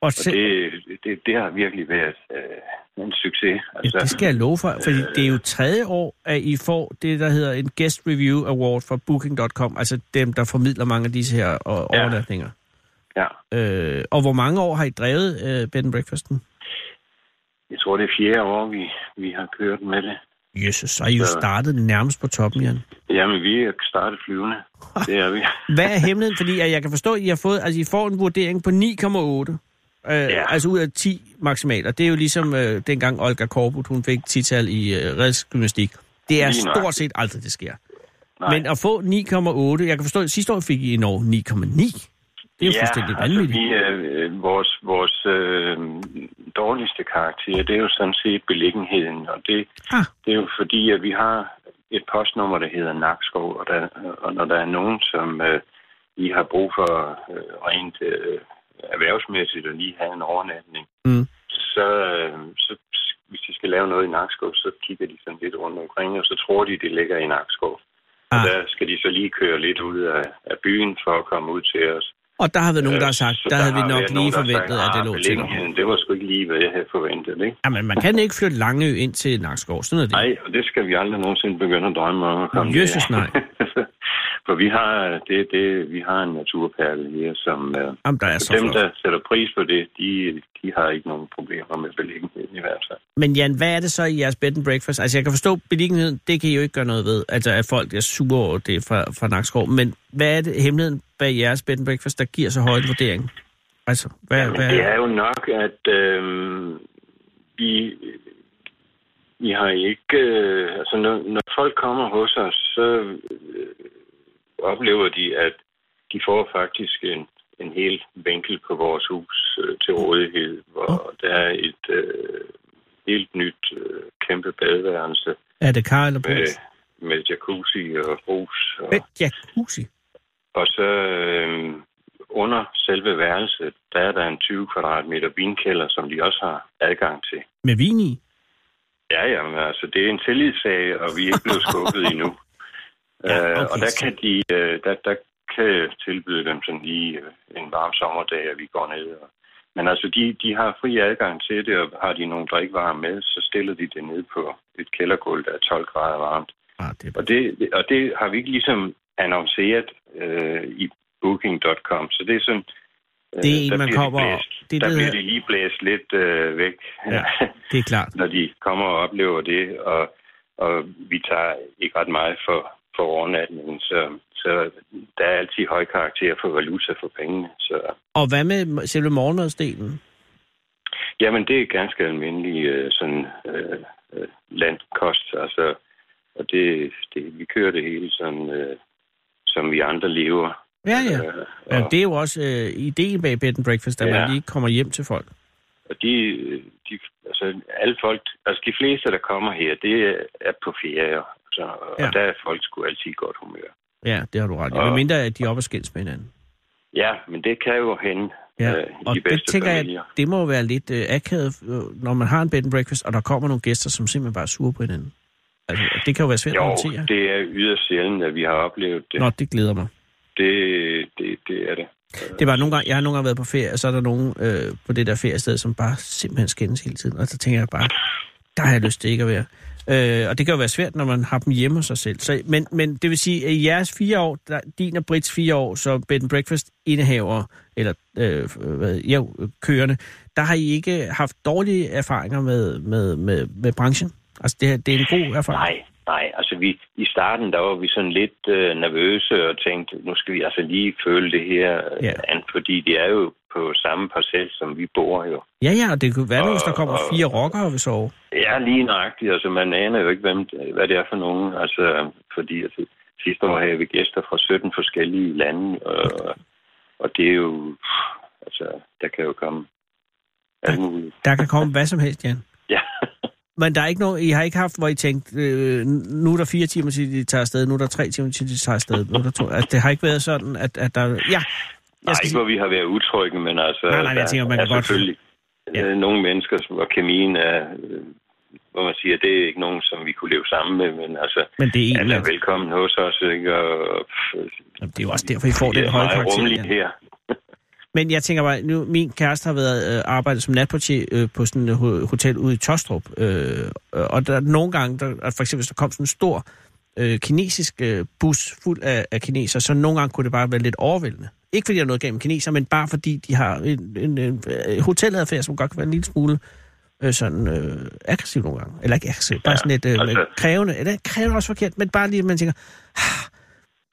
Og og se, det, det, det har virkelig været øh, en succes. ja, det skal jeg love for, fordi det er jo tredje år, at I får det, der hedder en Guest Review Award fra Booking.com, altså dem, der formidler mange af disse her og, Ja. overnatninger. Ja, Øh, og hvor mange år har I drevet øh, bed and breakfasten? jeg tror, det er fjerde år, vi, vi har kørt med det. Jesus, så I jo Så- startet nærmest på toppen, Jan. Jamen, vi er startet flyvende. Det er vi. Hvad er hemmeligheden? Fordi at jeg kan forstå, at I har fået, altså I får en vurdering på 9,8. Øh, Ja. Altså ud af 10 maksimalt. Og det er jo ligesom øh, dengang Olga Korbut, hun fik 10-tal i øh, redskymnastik. Det er stort set aldrig, det sker. Nej. Men at få 9,8, jeg kan forstå, at sidste år fik I i Norge 9,9. Det er jo fuldstændig vanvittigt. Altså, vi, øh, vores vores øh, dårligste karakter, det er jo sådan set beliggenheden, og det, Ah. det er jo fordi, at vi har et postnummer, der hedder Nakskov, og, der, og når der er nogen, som øh, I har brug for øh, rent øh, erhvervsmæssigt og lige have en overnatning, Mm. så, øh, så hvis de skal lave noget i Nakskov, så kigger de sådan lidt rundt omkring, og så tror de, det ligger i Nakskov. Og Ah. der skal de så lige køre lidt ud af, af byen for at komme ud til os. Og der har været nogen, der har Øh, sagt, så der havde vi nok lige nogen, der forventet, sagt, at det "Ah, lå til dig. Det var sgu ikke lige, hvad jeg havde forventet, ikke? Jamen, man kan ikke flytte Langø ind til Nakskov. Sådan er det. Nej, og det skal vi aldrig nogensinde begynde at drømme om at komme Jesus, nej. For vi har, det, det, vi har en naturperle her, som øh, Jamen, der er så dem, flot. der sætter pris på det, de, de har ikke nogen problemer med beliggenheden i hvert fald. Men Jan, hvad er det så i jeres bed and breakfast? Altså, jeg kan forstå beliggenheden, det kan I jo ikke gøre noget ved. Altså, at folk er sure over det fra, fra Nakskov. Men hvad er det hemmeligheden bag jeres bed and breakfast, der giver så høj en vurdering? Altså, hvad, Jamen, hvad det er jo nok, at øh, vi, vi har ikke... Øh, altså, når, når folk kommer hos os, så øh, oplever de, at de får faktisk en, en hel vinkel på vores hus øh, til rådighed, hvor der er et øh, helt nyt øh, kæmpe badeværelse Er det Karl eller med, Brugs? med jacuzzi og brus. Og, Med jacuzzi. Og så øh, under selve værelset, der er der en 20 kvadratmeter vinkælder, som de også har adgang til. Med vin i? Ja, ja, men altså, det er en tillidssag, og vi er ikke blevet skubbet endnu. Ja, Øh, okay, og der kan de, øh, der, der kan tilbyde dem sådan lige øh, en varm sommerdag, at vi går ned. Og, men altså, de, de har fri adgang til det, og har de nogle drikvarer med, så stiller de det ned på et kældergulv, der er 12 grader varmt. Ah, det er Og det, og det har vi ikke ligesom annonceret øh, i booking.com, så det er sådan... øh, Det er en, der man bliver de kommer- Blæst, det er der det bliver her- de lige blæst lidt øh, væk, Ja. Det er klart. når de kommer og oplever det, og, og vi tager ikke ret meget for, for overnatningen, så, så der er altid høj karakter for valuta for pengene. Så, Og hvad med selve morgenmadsdelen? jamen, det er ganske almindelig øh, sådan øh, øh, landkost, altså, og det, det, vi kører det hele sådan, øh, som vi andre lever. Ja, ja. Øh, ja og, det er jo også øh, ideen bag bed and breakfast, at Ja. man lige kommer hjem til folk. og de, de, altså, alle folk, altså de fleste, der kommer her, det er på ferie, så, og Ja. der er folk sgu altid i godt humør. Ja, det har du ret i. Og- Hvad mindre, at de er oppe og skændes med hinanden. Ja, men det kan jo hende Ja, øh, og i det bedste tænker familier. jeg, det må være lidt øh, akavet, øh, når man har en bed and breakfast, og der kommer nogle gæster, som simpelthen bare er sure på hinanden. Altså, det kan jo være svært at Jo, håndtere. det er yderst sjældent, at vi har oplevet det. Nå, det glæder mig. Det, det, det er det. Det var nogle gange, jeg har nogle gange været på ferie, og så er der nogen øh, på det der feriested, som bare simpelthen skændes hele tiden. Og så tænker jeg bare, der har jeg lyst til ikke at være. Øh, og det kan jo være svært, når man har dem hjemme hos sig selv. Så, men, men det vil sige, at i jeres fire år, der, din og Brits fire år, så bed and breakfast indehaver, eller øh, hvad, jo, kørende, der har I ikke haft dårlige erfaringer med, med, med, med branchen? Altså, det, det er en god erfaring? Nej, nej. Altså, vi, i starten, der var vi sådan lidt øh, nervøse og tænkte, nu skal vi altså lige føle det her øh, Ja. an, fordi det er jo på samme parcel, som vi bor jo. Ja, ja, og det kunne være, hvis der kommer og- fire rockere ved sove. Ja, lige nøjagtigt. Altså, man aner jo ikke, hvem, hvad det er for nogen. Altså, fordi altså, sidste år havde vi gæster fra 17 forskellige lande, og, og det er jo... Altså, der kan jo komme alt muligt. Der kan komme hvad som helst, Jan. Ja. Men der er ikke noget, I har ikke haft, hvor I tænkte, øh, nu er der fire timer til, de tager afsted, nu er der tre timer til, de tager afsted. Nu er der to. Altså, det har ikke været sådan, at, at der... Ja, Nej, jeg skal ikke sige, hvor vi har været utrygge, men altså... Nej, nej, jeg tænker, man kan godt- selvfølgelig Ja. ja. nogle mennesker, hvor kemien er... øh, Hvor man siger, det er ikke nogen, som vi kunne leve sammen med, men altså... men det er Alle er velkommen hos os, ikke? Og, Jamen, det er jo også derfor, I får den høje karakter. her. Men jeg tænker bare, nu, min kæreste har været øh, arbejdet som natportier øh, på sådan et ho- hotel ude i Tostrup. Øh, og der er nogle gange, der, for eksempel hvis der kom sådan en stor øh, kinesisk øh, bus fuld af, af kineser, så nogle gange kunne det bare være lidt overvældende. Ikke fordi der er noget med kineser, men bare fordi de har en, en, en øh, hoteladfærd, som godt kan være en lille smule øh, sådan øh, aggressiv nogle gange. Eller ikke aggressiv, bare Ja, sådan lidt øh, altså- krævende. Eller krævende også forkert, men bare lige, at man tænker, "Ah,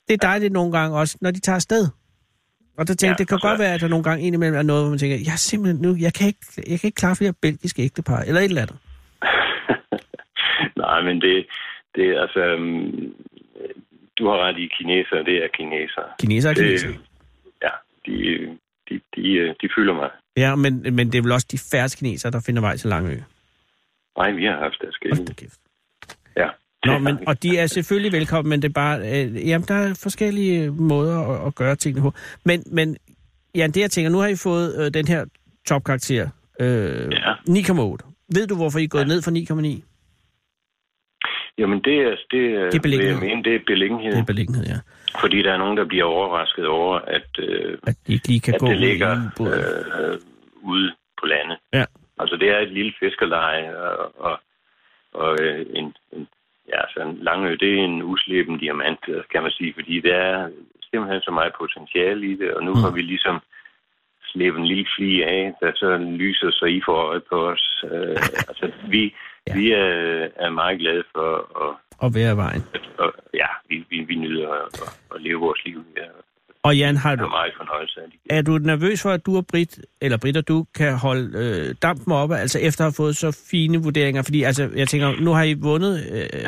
det er dejligt nogle gange også, når de tager afsted. Og der tænkte, ja, det kan altså- godt være, at der nogle gange indimellem er noget, hvor man tænker, jeg er simpelthen nu, jeg kan ikke, jeg kan ikke klare flere belgiske ægtepar, eller et eller andet. Nej, men det, det er altså... Um, du har ret i kineser, det er kineser. Kineser Det- kineser. Ja, de, de, de, øh, de fylder mig. Ja, men, men det er vel også de færreste kinesere, der finder vej til Langø. Nej, vi har haft det Hold da kæft. Ja. Nå, men, og de er selvfølgelig velkommen, men det er bare, øh, jamen, der er forskellige måder at, at gøre tingene på. Men, men Jan, det jeg tænker, nu har I fået øh, den her topkarakter, øh, Ja. 9,8. Ved du, hvorfor I er gået ja. ned fra 9,9? Jamen, det er, det, er, Det er beliggenhed. jeg mene, det er beliggenhed. Det er beliggenhed, ja. Fordi der er nogen, der bliver overrasket over, at, øh, At de ikke lige kan at gå det ligger øh, ude på landet. Ja. Altså, det er et lille fiskerleje og, og, og øh, en, en, ja, så Langø, det er en usleben diamant, kan man sige, fordi der er simpelthen så meget potentiale i det, og nu Mm. har vi ligesom slæbt en lille fli af, der så lyser så i for øjet på os. Øh, altså, vi, Ja. vi er, er meget glade for, at, Og være af vejen. at ja, vi, vi, vi nyder at, at, at leve vores liv. Ja. Og Jan, har Det er du, meget fornøjelse af det. er du nervøs for, at du og Britt, eller Britt og du, kan holde øh, dampen oppe, altså efter at have fået så fine vurderinger? Fordi altså, jeg tænker, nu har I vundet øh,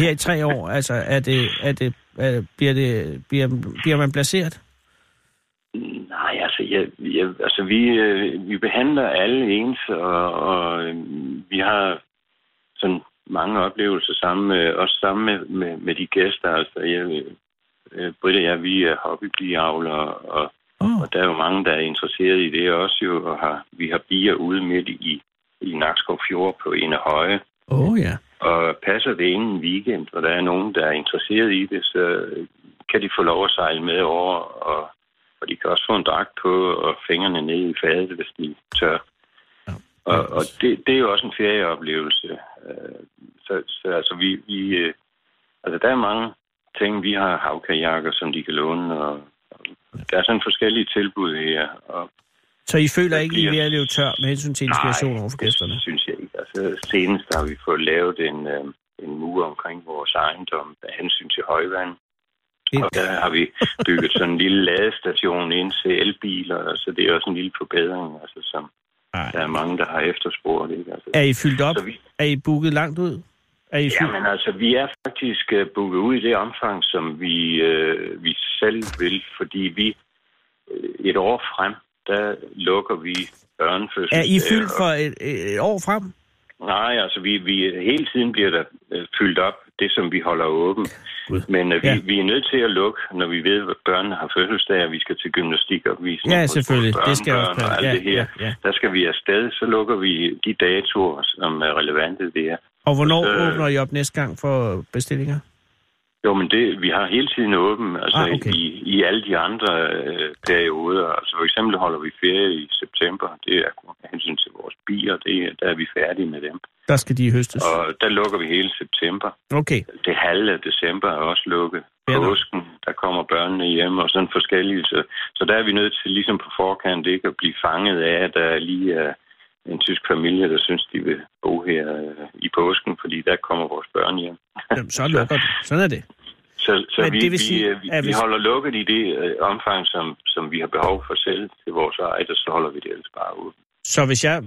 her i tre år. Altså, er det, er det, er, bliver, det, bliver, bliver man placeret? Nej, altså, jeg, jeg, altså vi, øh, vi behandler alle ens, og, og øh, vi har sådan mange oplevelser sammen med, også sammen med, med, med de gæster. Altså, jeg, øh, Britt og jeg, vi er hobbybiavlere, og, Oh. og der er jo mange, der er interesseret i det også jo, og har, vi har bier ude midt i, i Nakskov Fjord på en af høje. oh, ja. Og passer det inden en weekend, og der er nogen, der er interesseret i det, så kan de få lov at sejle med over, og, og de kan også få en dragt på, og fingrene ned i fadet, hvis de tør. Ja. Og, og det, det er jo også en ferieoplevelse. Øh, Så, så altså, vi, vi, øh, altså, der er mange ting. Vi har havkajakker, som de kan låne, og, og der er sådan forskellige tilbud her. Og Så I føler ikke, I er bliver- ved at løbe tør med hensyn til inspiration over for gæsterne? det synes jeg ikke. Altså, senest har vi fået lavet en, øh, en mur omkring vores ejendom af hensyn til højvand. Det- Og der har vi bygget sådan en lille ladestation ind til elbiler, så det er også en lille forbedring, altså, som Ej. der er mange, der har efterspurgt. Ikke? Altså, Er I fyldt op? vi, Er I booket langt ud? Er I fyldt? Jamen altså, vi er faktisk uh, booket ud i det omfang, som vi, uh, vi selv vil, fordi vi uh, et år frem, der lukker vi børnefødselsdage. Er I fyldt og- for et, et år frem? Nej, altså vi, vi hele tiden bliver der øh, fyldt op, det som vi holder åben. Gud. Men øh, vi, Ja. vi er nødt til at lukke, når vi ved, at børnene har fødselsdag, og vi skal til gymnastikopvisning. Ja, selvfølgelig. vores Det skal også børnebørn og alt Ja, det her. ja, ja. Der skal vi afsted, så lukker vi de datoer, som er relevante der. Og hvornår Øh. åbner I op næste gang for bestillinger? Jo, men det, vi har hele tiden åben, altså Ah, okay. i, i alle de andre øh, perioder. Altså for eksempel holder vi ferie i september. Det er af hensyn til vores bier, det, er- der er vi færdige med dem. Der skal de høstes. Og der lukker vi hele september. Okay. det halve af december er også lukket. Ja. Påsken, der kommer børnene hjem og sådan forskellige. Så, så der er vi nødt til ligesom på forkant ikke at blive fanget af, at der lige er en tysk familie, der synes, de vil bo her øh, i påsken, fordi der kommer vores børn hjem. Jamen, så lukker det. Sådan er det. Så, så Men vi, det vil sige, vi, øh, vi, vi hvis- holder lukket i det øh, omfang, som, som vi har behov for selv til vores eget, og så holder vi det ellers bare ud. Så hvis jeg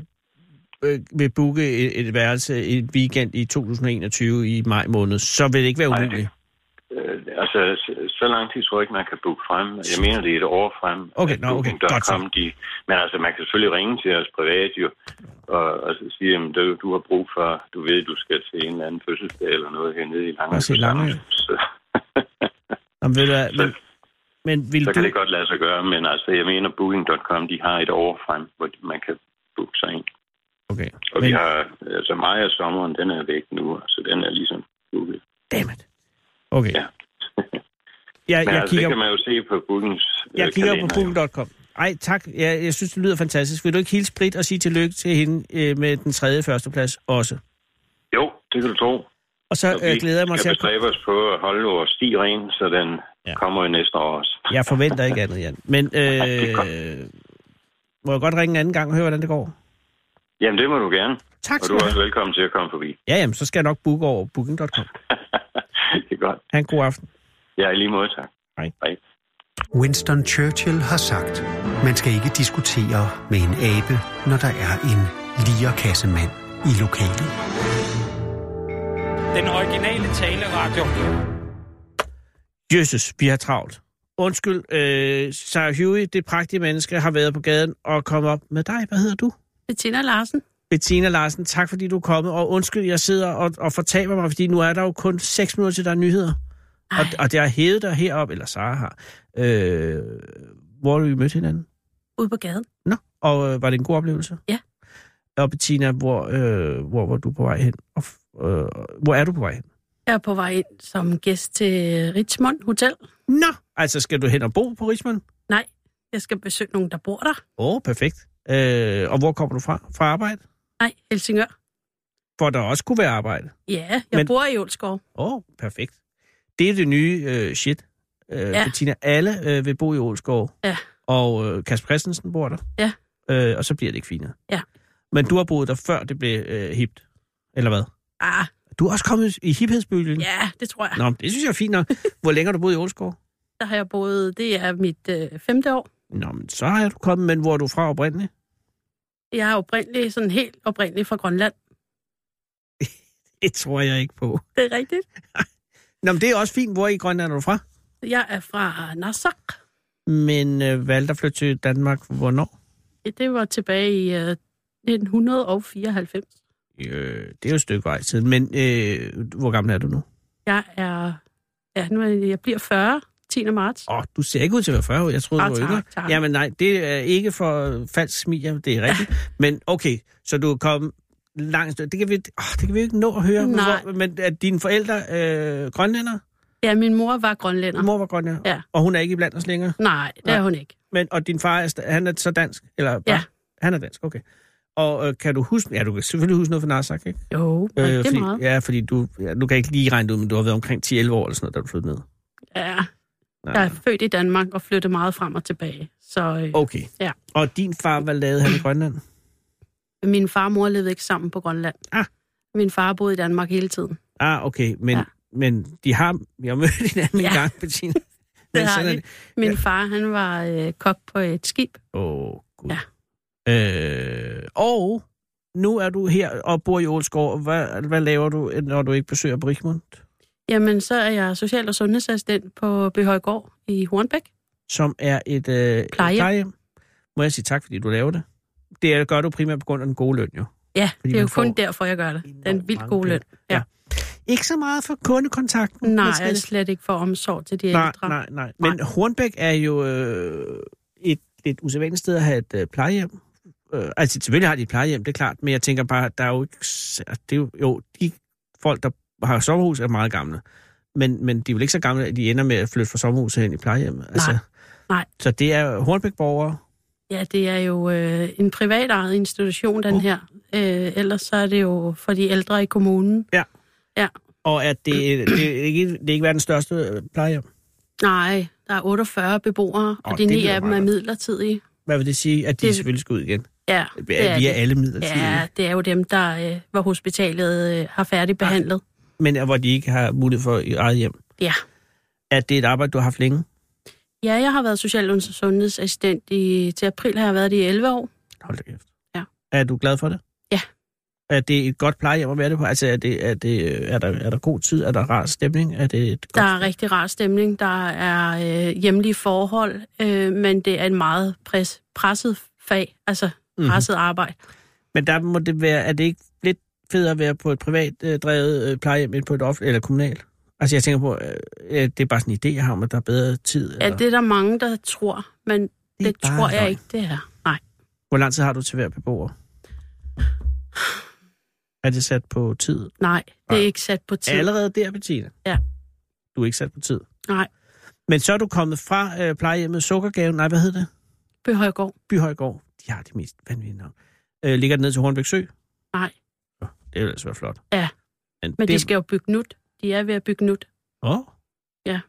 øh, vil booke et, et værelse et weekend i 2021 i maj måned, så vil det ikke være Nej, umuligt? Øh, altså, så, lang tid tror jeg ikke, man kan booke frem. Jeg mener, det er et år frem. Okay, nå, okay, Booking.com, godt så. de, men altså, man kan selvfølgelig ringe til os privat jo, og, og sige, at du, du har brug for, du ved, du skal til en eller anden fødselsdag eller noget hernede i i Langø. Så, Jamen, ved du, Så- men, men vil så du... kan det godt lade sig gøre, men altså, jeg mener, Booking.com, de har et år frem, hvor man kan booke sig ind. Okay. Og Men, vi har, altså mig og sommeren, den er væk nu, så den er ligesom booket. dammit. Okay. Ja. Jeg, Men jeg altså, det kigger, kan man jo se på Bookings jeg øh, kigger på kalender, jo. booking.com. Ej, tak. Jeg, jeg synes, det lyder fantastisk. Vil du ikke hilse Britt og sige tillykke til hende øh, med den tredje førsteplads også? Jo, det kan du tro. Og så Og øh, vi glæder jeg mig til at... bestræbe os på at holde vores sti ren, så den Ja. ja. kommer i næste år også. Jeg forventer ikke andet, Jan. Men øh, det må jeg godt ringe en anden gang og høre, hvordan det går? Jamen, det må du gerne. Tak Og skal du du er også velkommen til at komme forbi. Ja, jamen, så skal jeg nok booke over booking.com. det er godt. Ha' en god aften. Ja, i lige måde, tak. Hej. Hej. Winston Churchill har sagt, man skal ikke diskutere med en abe, når der er en lierkassemand i lokalet. Den originale taleradio. Jesus, vi har travlt. Undskyld, øh, Sarah Huey, det prægtige menneske, har været på gaden og kommet op med dig. Hvad hedder du? Bettina Larsen. Bettina Larsen, tak fordi du er kommet. Og undskyld, jeg sidder og, og fortaber mig, fordi nu er der jo kun 6 minutter til, der er nyheder. Og, og det har hævet dig herop, eller Sarah har. Øh, hvor har vi mødt hinanden? Ude på gaden. Nå, og øh, var det en god oplevelse? Ja. Og Bettina, hvor, øh, hvor var du på vej hen? Og, øh, hvor er du på vej hen? Jeg er på vej ind som gæst til Richmond Hotel. Nå, altså skal du hen og bo på Richmond? Nej, jeg skal besøge nogen, der bor der. Åh, oh, perfekt. Øh, og hvor kommer du fra? Fra arbejde? Nej, Helsingør. hvor der også kunne være arbejde. Ja, jeg Men- bor i Ålskov. Åh, oh, perfekt. Det er det nye øh, shit. Øh. Ja. Bettina, alle øh, vil bo i Ålskov. Ja. Og øh, Kasper Christensen bor der. Ja. Øh, og så bliver det ikke finere. Ja. Men du har boet der før det blev øh, hipt. Eller hvad? Ah, Du er også kommet i hiphedsbølgen. ja, det tror jeg. Nå, det synes jeg er fint nok. Hvor længe har du boet i Ålskov? Der har jeg boet, det er mit øh, femte år. Nå, men så har du kommet, men hvor er du fra oprindeligt? Jeg er oprindelig, sådan helt oprindelig fra Grønland. Det tror jeg ikke på. Det er rigtigt. Nå, men det er også fint. Hvor i Grønland er du fra? Jeg er fra Narsaq. Men øh, valgte at flytte til Danmark hvornår? Det var tilbage i øh, 1994. Øh, det er jo et stykke vej siden. Men øh, hvor gammel er du nu? Jeg er, ja, nu er jeg, jeg bliver 40, 10. marts. Åh, oh, du ser ikke ud til at være 40 år. Jeg troede, Ah, du var yngre. Jamen nej, det er ikke for falsk smil, det er rigtigt. Men okay, så du er kommet langt. Det kan vi, oh, det kan vi ikke nå at høre. Men, Nej. hvor, men er dine forældre øh, grønlænder? Ja, min mor var grønlænder. Din mor var grønlænder? Ja. Og hun er ikke iblandt os længere? Nej, det er hun ikke. Men, og din far, er, han er så dansk? Eller, Ja. Han er dansk, okay. Og øh, kan du huske, ja, du kan selvfølgelig huske noget fra Narsak, ikke? Jo, rigtig fordi, meget. Ja, fordi du, ja, du kan ikke lige regne det ud, men du har været omkring 10-11 år eller sådan noget, da du flyttede ned. Ja, Nej. jeg er født i Danmark og flyttet meget frem og tilbage. Så øh, Okay. Ja. Og din far, hvad lavede han i Grønland? min far og mor levede ikke sammen på Grønland. Ah. Min far boede i Danmark hele tiden. Ah, okay, men, ja. Ja. men de har, jeg har mødt hinanden ja. en Ja. gang, Bettina. Det har de. Min far, han var øh, kok på et skib. Åh, oh, gud. Ja. Øh, og nu er du her og bor i Ålskov. Hvad, hvad laver du, når du ikke besøger Brigmund? Jamen, så er jeg social- og sundhedsassistent på Bøhøjgård i Hornbæk. Som er et øh, Plejehjem. plejehjem. Må jeg sige tak, fordi du laver det? Det gør du primært på grund af den gode løn, jo. Ja, Fordi det er jo kun derfor, jeg gør det. Det er en vildt mange god løn. penge. Ja. Ikke så meget for kundekontakten. Nej, jeg er slet ikke for omsorg til de nej, ældre. nej, nej. Men Hornbæk er jo øh, et lidt usædvanligt sted at have et øh, plejehjem. Øh, altså, selvfølgelig har de et plejehjem, det er klart, men jeg tænker bare, der er jo ikke... Det er jo, jo, de folk, der har sommerhus, er meget gamle. Men, men de er vel ikke så gamle, at de ender med at flytte fra sommerhuset hen i plejehjem. Altså, nej. Så det er Hornbæk-borgere. Ja, det er jo øh, en privatejet institution, den oh. her. Øh, ellers så er det jo for de ældre i kommunen. Ja. Ja. Og at det, det, er ikke, det er ikke verdens største øh, plejehjem. Nej, der er 48 beboere, og Åh, de ni af dem er midlertidige. Hvad vil det sige, at de Det- selvfølgelig skal ud igen? Ja, Det er, vi er alle midlertidige. Ja, det er jo dem, der øh, hvor hospitalet øh, har færdigbehandlet. Men hvor de ikke har mulighed for i eget hjem. Ja. Er det et arbejde, du har haft længe? Ja, jeg har været social- og sundhedsassistent i, til april, har jeg været det i 11 år. Hold da kæft. Ja. Er du glad for det? Ja. Er det et godt plejehjem at være det på? Altså, er, det, er, det, er, der, er der god tid? Er der rar stemning? Er det et Der godt... er rigtig rar stemning, der er øh, hjemlige forhold, øh, men det er en meget pres, presset fag, altså Mhm. presset mm-hmm. arbejde. Men der må det være... Er det ikke federe at være på et privat øh, drevet øh, plejehjem end på et offentligt eller kommunalt? Altså, jeg tænker på, øh, det er bare sådan en idé, jeg har om, at der er bedre tid. Ja, eller? det er der mange, der tror, men det, det tror jeg løgn. ikke, det er. Nej. Hvor lang tid har du til hver beboer? Er det sat på tid? Nej, det er Nej. ikke sat på tid. Allerede der, Bettina? Ja. Du er ikke sat på tid? Nej, Men så er du kommet fra øh, plejehjemmet Sukkergaven. Nej, hvad hedder det? Bøhøjgård. Byhøjgård. De har de mest vanvittige navn. Øh, ligger det ned til Hornbæk Sø? Nej. Det vil altså være flot. Ja. Men, Men det... de skal jo bygge nyt. De er ved at bygge nyt. Åh. Ja.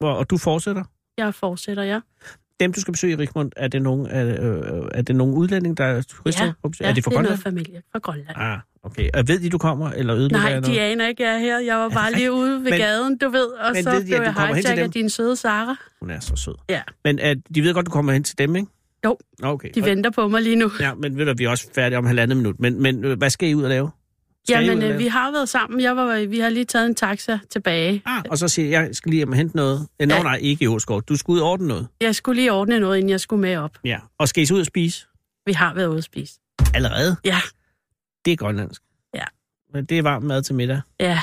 Hvor, og du fortsætter? Jeg fortsætter, ja. Dem, du skal besøge i Rigmund, er det nogen, er, øh, er det nogen udlænding, der er turister? Ja, ja er det fra det er Grønland? noget familie fra Grønland. Ah, okay. Og ved de, du kommer, eller ødelægger Nej, de noget? aner ikke, jeg er her. Jeg var bare lige ude ved Men- gaden, du ved, og så ved de, blev jeg hijacket dem? din søde Sara. Hun er så sød. Ja. Men uh, de ved godt, du kommer hen til dem, ikke? Jo. Okay. De venter på mig lige nu. Ja, men ved du, vi er også færdige om halvandet minut. Men, men øh, hvad skal I ud og lave? Skal Jamen, øh, vi har været sammen. Jeg var, vi har lige taget en taxa tilbage. Ah, og så siger jeg, jeg skal lige hjem og hente noget. Eh, Nå, Ja. nej, ikke i Åskov. Du skal ud og ordne noget. Jeg skulle lige ordne noget, inden jeg skulle med op. Ja. Og skal I så ud og spise? Vi har været ude at spise. Allerede? Ja, Det er grønlandsk. Ja. Men det er varm mad til middag. ja.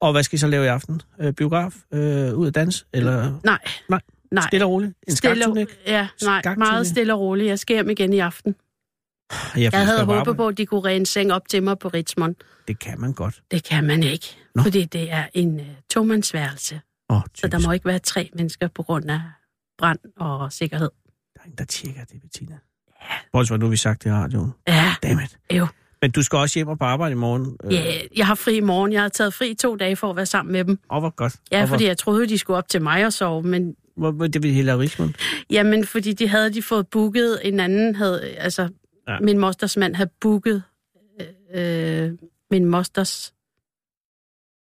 Og hvad skal I så lave i aften? Øh, biograf? Øh, ud at danse? Eller Nej. Nej. Nej. stille og roligt? En Stille, ja, nej, meget stille og roligt. Jeg skal hjem igen i aften. Jeg, Jeg havde håbet på, at de kunne ræne en seng op til mig på Richmond. Det kan man godt. Det kan man ikke, Nå. fordi det er en uh, tomandsværelse. Åh, oh, Så der må ikke være tre mennesker på grund af brand og sikkerhed. Der er ingen, der tjekker det, Bettina. Ja. Bortset nu har vi sagt det i radioen. Ja, Dammit. jo. Men du skal også hjem og på arbejde i morgen. Øh, Ja, jeg har fri i morgen. Jeg har taget fri to dage for at være sammen med dem. Og hvor godt. Ja, fordi hvor, jeg troede, de skulle op til mig og sove, men hvor, hvor, det vil Hella Richmond. Jamen, fordi de havde de fået booket, en anden havde, altså, Ja. min mosters mand havde booket øh, min mosters...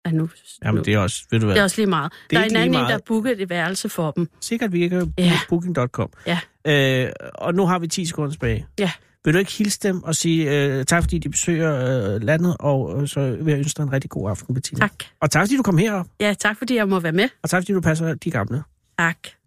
Ja, nu, Jamen, nu. det er også, ved du hvad, det er også lige meget. Det er der er en anden der meget. har booket et værelse for dem. sikkert virker Ja. booking.com. Ja. Øh, og nu har vi 10 sekunder tilbage. Ja. Vil du ikke hilse dem og sige øh, tak, fordi de besøger øh, landet, og øh, så vil jeg ønske dig en rigtig god aften, Bettina. Tak. Og tak, fordi du kom herop, Ja, tak fordi jeg må være med. og tak, fordi du passer de gamle. Tak.